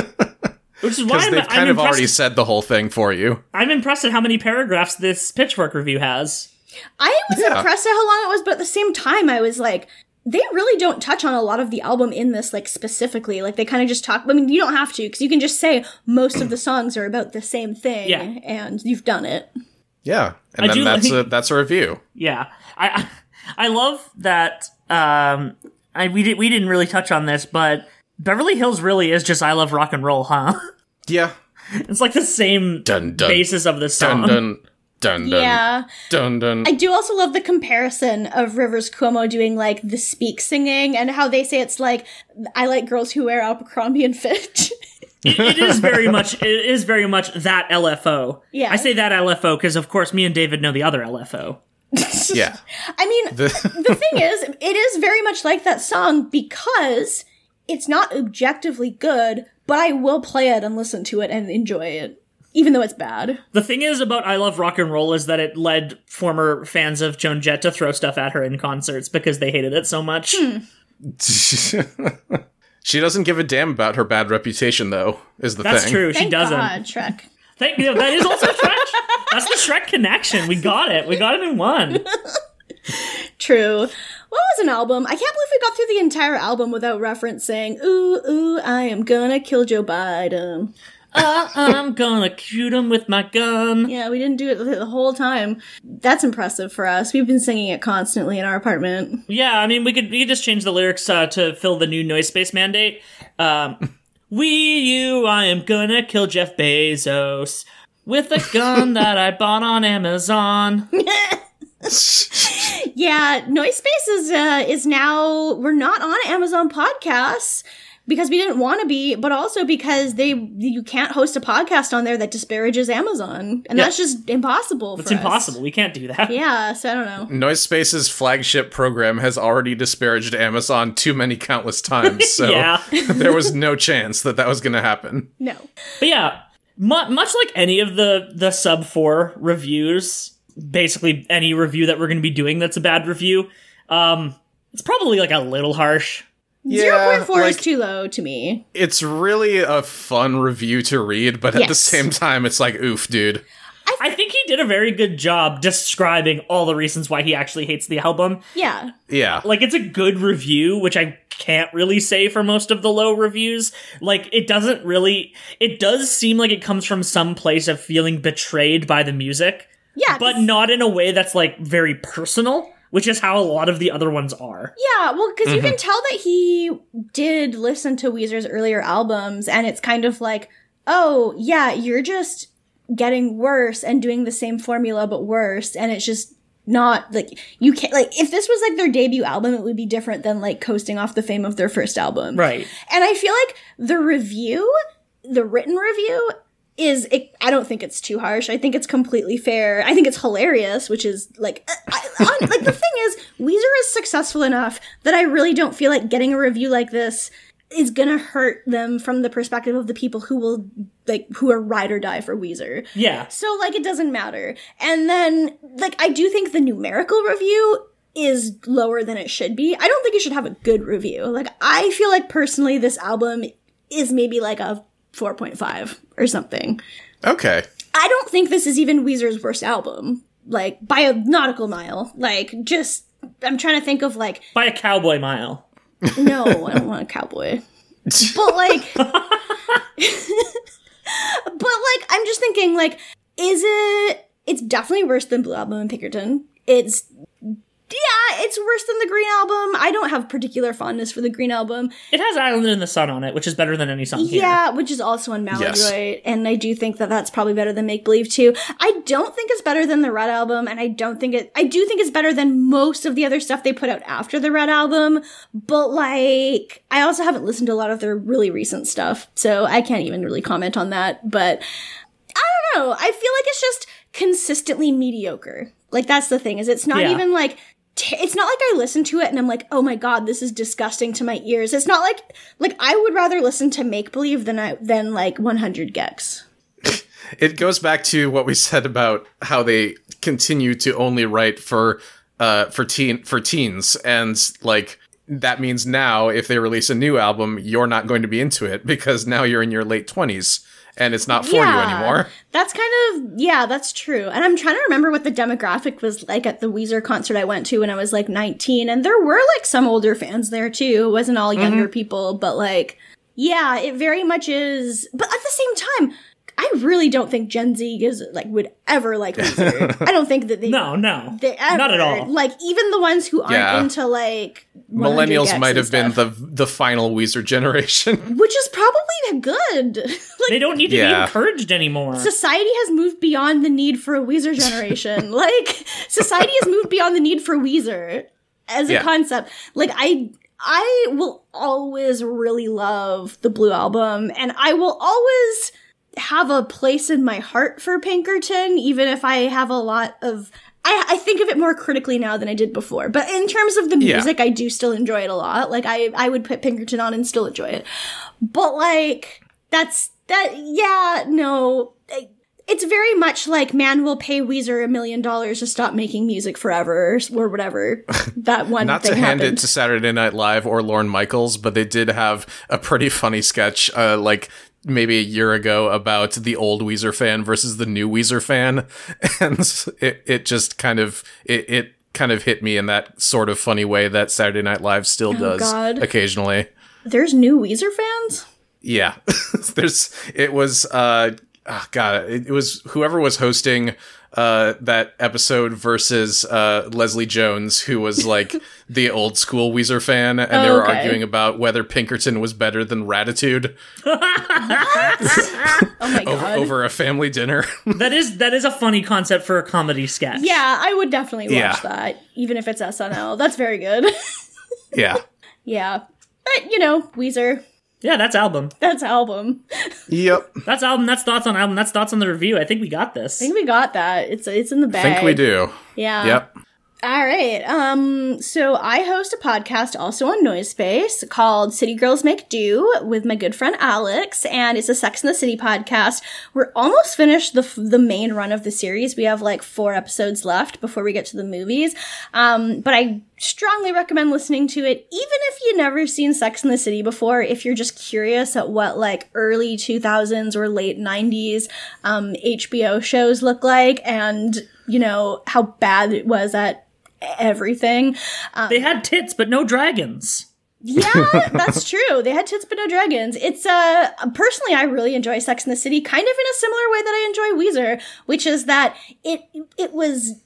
Which is why Because I'm, they've I'm kind of already said the whole thing for you. I'm impressed at how many paragraphs this Pitchfork review has. I was Yeah. impressed at how long it was, but at the same time, I was like, they really don't touch on a lot of the album in this, like specifically. Like they kind of just talk. I mean, you don't have to because you can just say most of the songs are about the same thing, Yeah. and you've done it. Yeah. And I then do that's like- a that's a review. Yeah, I I I love that. Um, I we did we didn't really touch on this, but Beverly Hills really is just I love rock and roll, huh? <laughs> Yeah. It's like the same Dun dun basis of the song. dun dun dun dun Yeah. dun dun. I do also love the comparison of Rivers Cuomo doing like the speak singing and how they say it's like I like girls who wear Abercrombie and Fitch. <laughs> it, it is very much it is very much that LFO. Yeah. I say that LFO because of course me and David know the other LFO. <laughs> yeah. I mean, The, the thing is, it is very much like that song because it's not objectively good, but I will play it and listen to it and enjoy it, even though it's bad. The thing is about I Love Rock and Roll is that it led former fans of Joan Jett to throw stuff at her in concerts because they hated it so much. Hmm. <laughs> she doesn't give a damn about her bad reputation, though. Is the thing. That's thing? true. She Thank doesn't. God, Shrek. Thank you. That is also Shrek. That's the Shrek connection. We got it. We got it in one. <laughs> True. What was an album? I can't believe we got through the entire album without referencing, ooh, ooh, I am gonna kill Joe Biden. Uh, I'm gonna shoot him with my gun. Yeah, we didn't do it the the whole time. That's impressive for us. We've been singing it constantly in our apartment. Yeah, I mean, we could we could just change the lyrics uh, to fill the new noise space mandate. Um, <laughs> we, you, I am gonna kill Jeff Bezos with a gun <laughs> that I bought on Amazon. <laughs> Yeah, Noise Space is uh, is now we're not on Amazon Podcasts because we didn't want to be, but also because they you can't host a podcast on there that disparages Amazon, and Yeah. that's just impossible. It's for us. impossible. We can't do that. <laughs> Yeah, so I don't know. Noise Space's flagship program has already disparaged Amazon too many countless times, <laughs> so Yeah. <laughs> there was no chance that that was going to happen. No. But yeah, mu- much like any of the the sub four reviews, basically any review that we're going to be doing that's a bad review, um, it's probably like a little harsh. Zero point four is too low to me. it's really a fun review to read, but at the same time, it's like, oof, dude. I think he did a very good job describing all the reasons why he actually hates the album. Yeah. Yeah. Like it's a good review, which I can't really say for most of the low reviews. Like it doesn't really it does seem like it comes from some place of feeling betrayed by the music, Yeah. But not in a way that's like very personal, which is how a lot of the other ones are. Yeah, well, because you can mm-hmm. tell that he did listen to Weezer's earlier albums, and it's kind of like, oh, yeah, you're just getting worse and doing the same formula but worse, and it's just not like you can't like if this was like their debut album it would be different than like coasting off the fame of their first album Right. and i feel like the review the written review is it, i don't think it's too harsh i think it's completely fair i think it's hilarious which is like uh, I, I, <laughs> like the thing is weezer is successful enough that i really don't feel like getting a review like this is gonna hurt them from the perspective of the people who will like who are ride or die for weezer Yeah. so like it doesn't matter. And then like I do think the numerical review is lower than it should be. I don't think it should have a good review. Like I feel like personally this album is maybe like a 4.5 or something. Okay. I don't think this is even Weezer's worst album, like by a nautical mile. Like, just I'm trying to think of like By a cowboy mile. no, I don't want a cowboy. <laughs> But like But like I'm just thinking like is it it's definitely worse than Blue Album and Pinkerton. It's yeah, it's worse than the Green Album. I don't have particular fondness for the Green Album. It has Island in the Sun on it, which is better than any song here. Yeah, which is also on Maladroit, and I do think that that's probably better than Make Believe too. I don't think it's better than the Red Album, and I don't think it. I do think it's better than most of the other stuff they put out after the Red Album, but like I also haven't listened to a lot of their really recent stuff, so I can't even really comment on that. But I don't know. I feel like it's just consistently mediocre. Like that's the thing is it's not Yeah. even like t- it's not like I listen to it and I'm like, "Oh my god, this is disgusting to my ears." It's not like like I would rather listen to Make Believe than I than like 100 gecs. <laughs> it goes back to what we said about how they continue to only write for uh for teen for teens and like that means now if they release a new album you're not going to be into it because now you're in your late 20s and it's not for you anymore That's kind of yeah, that's true. And I'm trying to remember what the demographic was like at the Weezer concert I went to when I was like 19, and there were like some older fans there too. It wasn't all mm-hmm. younger people, but like yeah, it very much is. But at the same time, I really don't think Gen Z is like would ever like <laughs> Weezer. I don't think that they No, no. they ever, Not at all. Like even the ones who aren't Yeah. into like millennials might and have been the the final weezer generation <laughs> which is probably good. <laughs> like They don't need to be encouraged anymore. society has moved beyond the need for a Weezer generation. like society has moved beyond the need for Weezer as a Yeah. concept. Like I I will always really love the Blue album and I will always have a place in my heart for Pinkerton even if I have a lot of I, I think of it more critically now than I did before. But in terms of the Yeah. music, I do still enjoy it a lot. Like I I would put Pinkerton on and still enjoy it. But like that's that yeah, no. I- It's very much like man will pay Weezer a million dollars to stop making music forever or whatever. <laughs> That one not thing to hand happened. it to saturday night live or lorne michaels but they did have a pretty funny sketch uh like maybe a year ago about the old weezer fan versus the new weezer fan <laughs> and it, it just kind of it, it kind of hit me in that sort of funny way that saturday night live still does Oh, God. occasionally There's new Weezer fans? Yeah, <laughs> there's. It was. uh oh, God, it, it was whoever was hosting uh that episode versus uh Leslie Jones, who was like <laughs> the old school Weezer fan, and they Oh, were okay. arguing about whether Pinkerton was better than Raditude <laughs> <laughs> Oh my over, god. over a family dinner. that is that is a funny concept for a comedy sketch. yeah, I would definitely watch Yeah. that, even if it's SNL. That's very good. yeah. yeah. But, you know, Weezer, Yeah, that's album. that's album. Yep. That's album. That's thoughts on album. That's thoughts on the review. I think we got this. I think we got that. It's it's in the I bag. think we do. Yeah. Yep. All right. Um, so I host a podcast also on Noise Space called City Girls Make Do with my good friend Alex, and it's a Sex in the City podcast. We're almost finished the the main run of the series. We have like four episodes left before we get to the movies. Um, but I strongly recommend listening to it, even if you've never seen Sex in the City before. If you're just curious at what like early 2000s or late 90s um, HBO shows look like, and you know how bad it was at everything. Um, They had tits, but no dragons. yeah, <laughs> that's true. They had tits but no dragons. It's uh personally I really enjoy Sex in the City kind of in a similar way that I enjoy Weezer, which is that it it was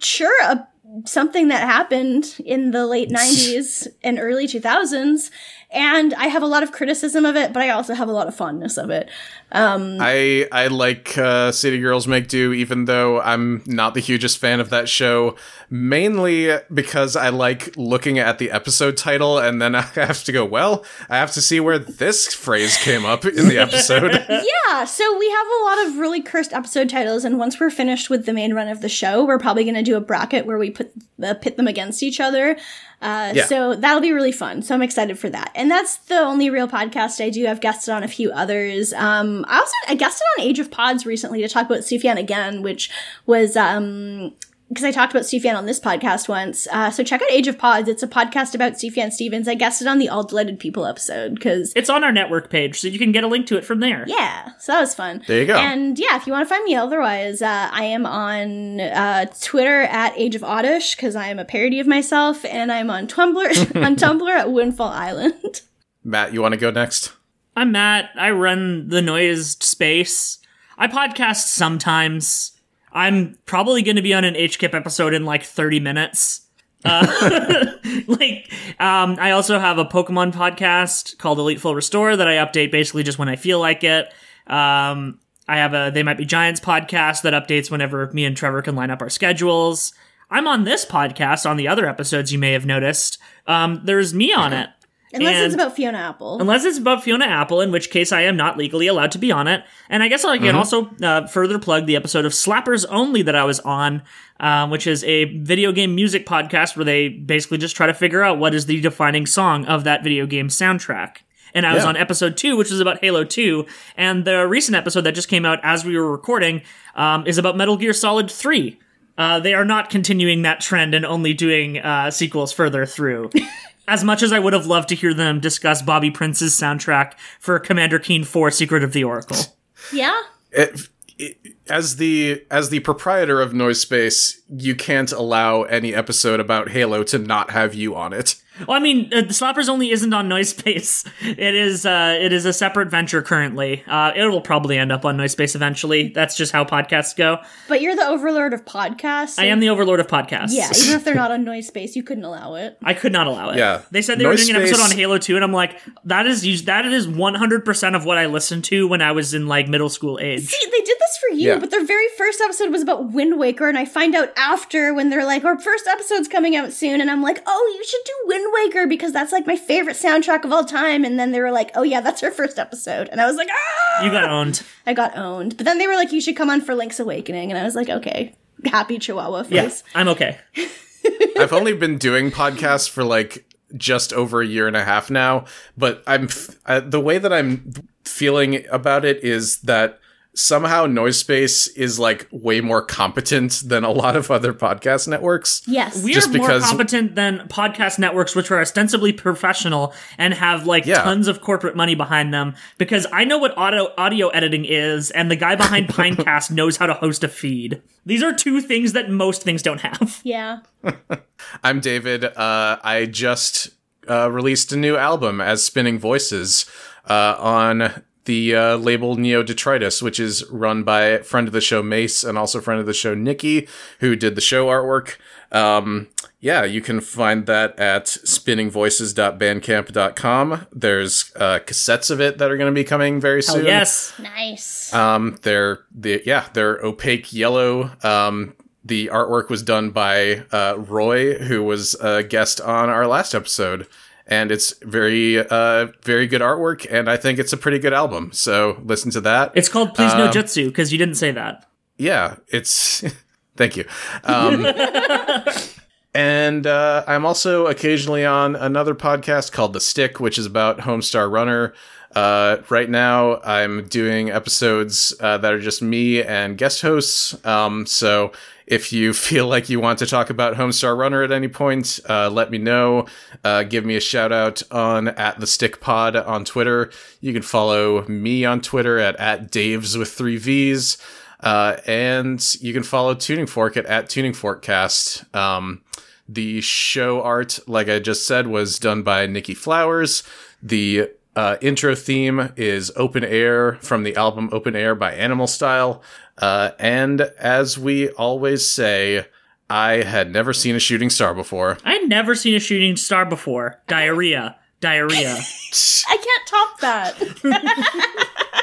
sure a, something that happened in the late <laughs> 90s and early 2000s and I have a lot of criticism of it, but I also have a lot of fondness of it. I I like uh, City Girls Make Do, even though I'm not the hugest fan of that show. Mainly because I like looking at the episode title, and then <laughs> I have to go. Well, I have to see where this phrase came up in the episode. <laughs> <laughs> Yeah, so we have a lot of really cursed episode titles, and once we're finished with the main run of the show, we're probably going to do a bracket where we put uh, pit them against each other. Uh, Yeah. So that'll be really fun. So I'm excited for that. And that's the only real podcast I do. I've guested on a few others. Um, I also I guested on Age of Pods recently to talk about Sufjan again, which was um, because I talked about Sufjan on this podcast once. Uh, so check out Age of Pods. It's a podcast about Sufjan Stevens. I guested on the All Delighted People episode because It's on our network page, so you can get a link to it from there. yeah, so that was fun. There you go. And yeah, if you want to find me otherwise, uh, I am on uh, Twitter at Age of Oddish because I am a parody of myself, and I'm on Tumblr <laughs> on Tumblr at Windfall Island. Matt, you want to go next? I'm Matt. I run the Noise Space. I podcast sometimes. I'm probably going to be on an HKIP episode in like 30 minutes. Uh, <laughs> like, um, I also have a Pokemon podcast called Elite Full Restore that I update basically just when I feel like it. Um, I have a They Might Be Giants podcast that updates whenever me and Trevor can line up our schedules. I'm on this podcast on the other episodes you may have noticed. Um, there's me on it. Unless it's about Fiona Apple. Unless it's about Fiona Apple, in which case I am not legally allowed to be on it. And I guess I can also uh, further plug the episode of Slappers Only that I was on, um, which is a video game music podcast where they basically just try to figure out what is the defining song of that video game soundtrack. And I was on episode two, which was about Halo 2. And the recent episode that just came out as we were recording um, is about Metal Gear Solid 3. Uh, they are not continuing that trend and only doing uh, sequels further through. <laughs> as much as I would have loved to hear them discuss Bobby Prince's soundtrack for Commander Keen 4 Secret of the Oracle. <laughs> yeah. It, it- as the as the proprietor of Noise Space, you can't allow any episode about Halo to not have you on it. Well, I mean, uh, the Slappers only isn't on Noise Space. It is uh, it is a separate venture currently. Uh, it will probably end up on Noise Space eventually. That's just how podcasts go. But you're the overlord of podcasts. I am the overlord of podcasts. Yeah, even if they're not on <laughs> Noise Space, you couldn't allow it. I could not allow it. Yeah. They said they Noise were doing an episode on Halo 2, and I'm like, that is that is 100% of what I listened to when I was in like middle school age. See, they did this for you, Yeah. but their very first episode was about Wind Waker, and I find out after when they're like, our first episode's coming out soon, and I'm like, oh, you should do Wind Waker because that's like my favorite soundtrack of all time. And then they were like, oh yeah, that's our first episode, and I was like, ah, You got owned. I got owned. But then they were like, you should come on for Link's Awakening, and I was like, okay, happy Chihuahua face. Yes, I'm okay. <laughs> I've only been doing podcasts for like just over a year and a half now, but I'm f- uh, the way that I'm feeling about it is that somehow Noise Space is like way more competent than a lot of other podcast networks. Yes. We Just are more competent than podcast networks, which are ostensibly professional and have like Yeah. tons of corporate money behind them. Because I know what audio audio editing is, and the guy behind <laughs> Pinecast knows how to host a feed. These are two things that most things don't have. <laughs> yeah. <laughs> I'm David. Uh, I just uh, released a new album as Spinning Voices uh, on the uh, label Neo Detritus, which is run by friend of the show Mace and also friend of the show Nikki, who did the show artwork. Um, yeah, you can find that at spinningvoices.bandcamp.com. There's uh, cassettes of it that are going to be coming very Hell soon. yes. Nice. Um, they're the yeah, they're opaque yellow. Um, the artwork was done by uh, Roy, who was a guest on our last episode, and it's very uh very good artwork, and I think it's a pretty good album. So listen to that. It's called Please No Um, Jutsu because you didn't say that. yeah, it's <laughs> thank you. Um, <laughs> and uh, I'm also occasionally on another podcast called The Stick, which is about Homestar Runner. Uh, right now, I'm doing episodes uh, that are just me and guest hosts. Um, so if you <laughs> feel like you want to talk about Homestar Runner at any point, uh, let me know. Uh, give me a shout out on at the Stick Pod on Twitter. You can follow me on Twitter at at Daves with three V's. Uh, and you can follow Tuning Fork at, at Tuning Forkcast. Um, the show art, like I just said, was done by Nikki Flowers. The uh, intro theme is Open Air from the album Open Air by Animal Style. Uh, and as we always say, I had never seen a shooting star before. I'd never seen a shooting star before. Diarrhea. Diarrhea. <laughs> I can't top that. <laughs>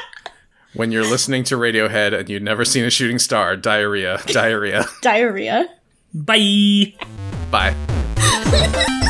When you're listening to Radiohead and you've never seen a shooting star, diarrhea, diarrhea. Diarrhea. Bye. Bye. <laughs>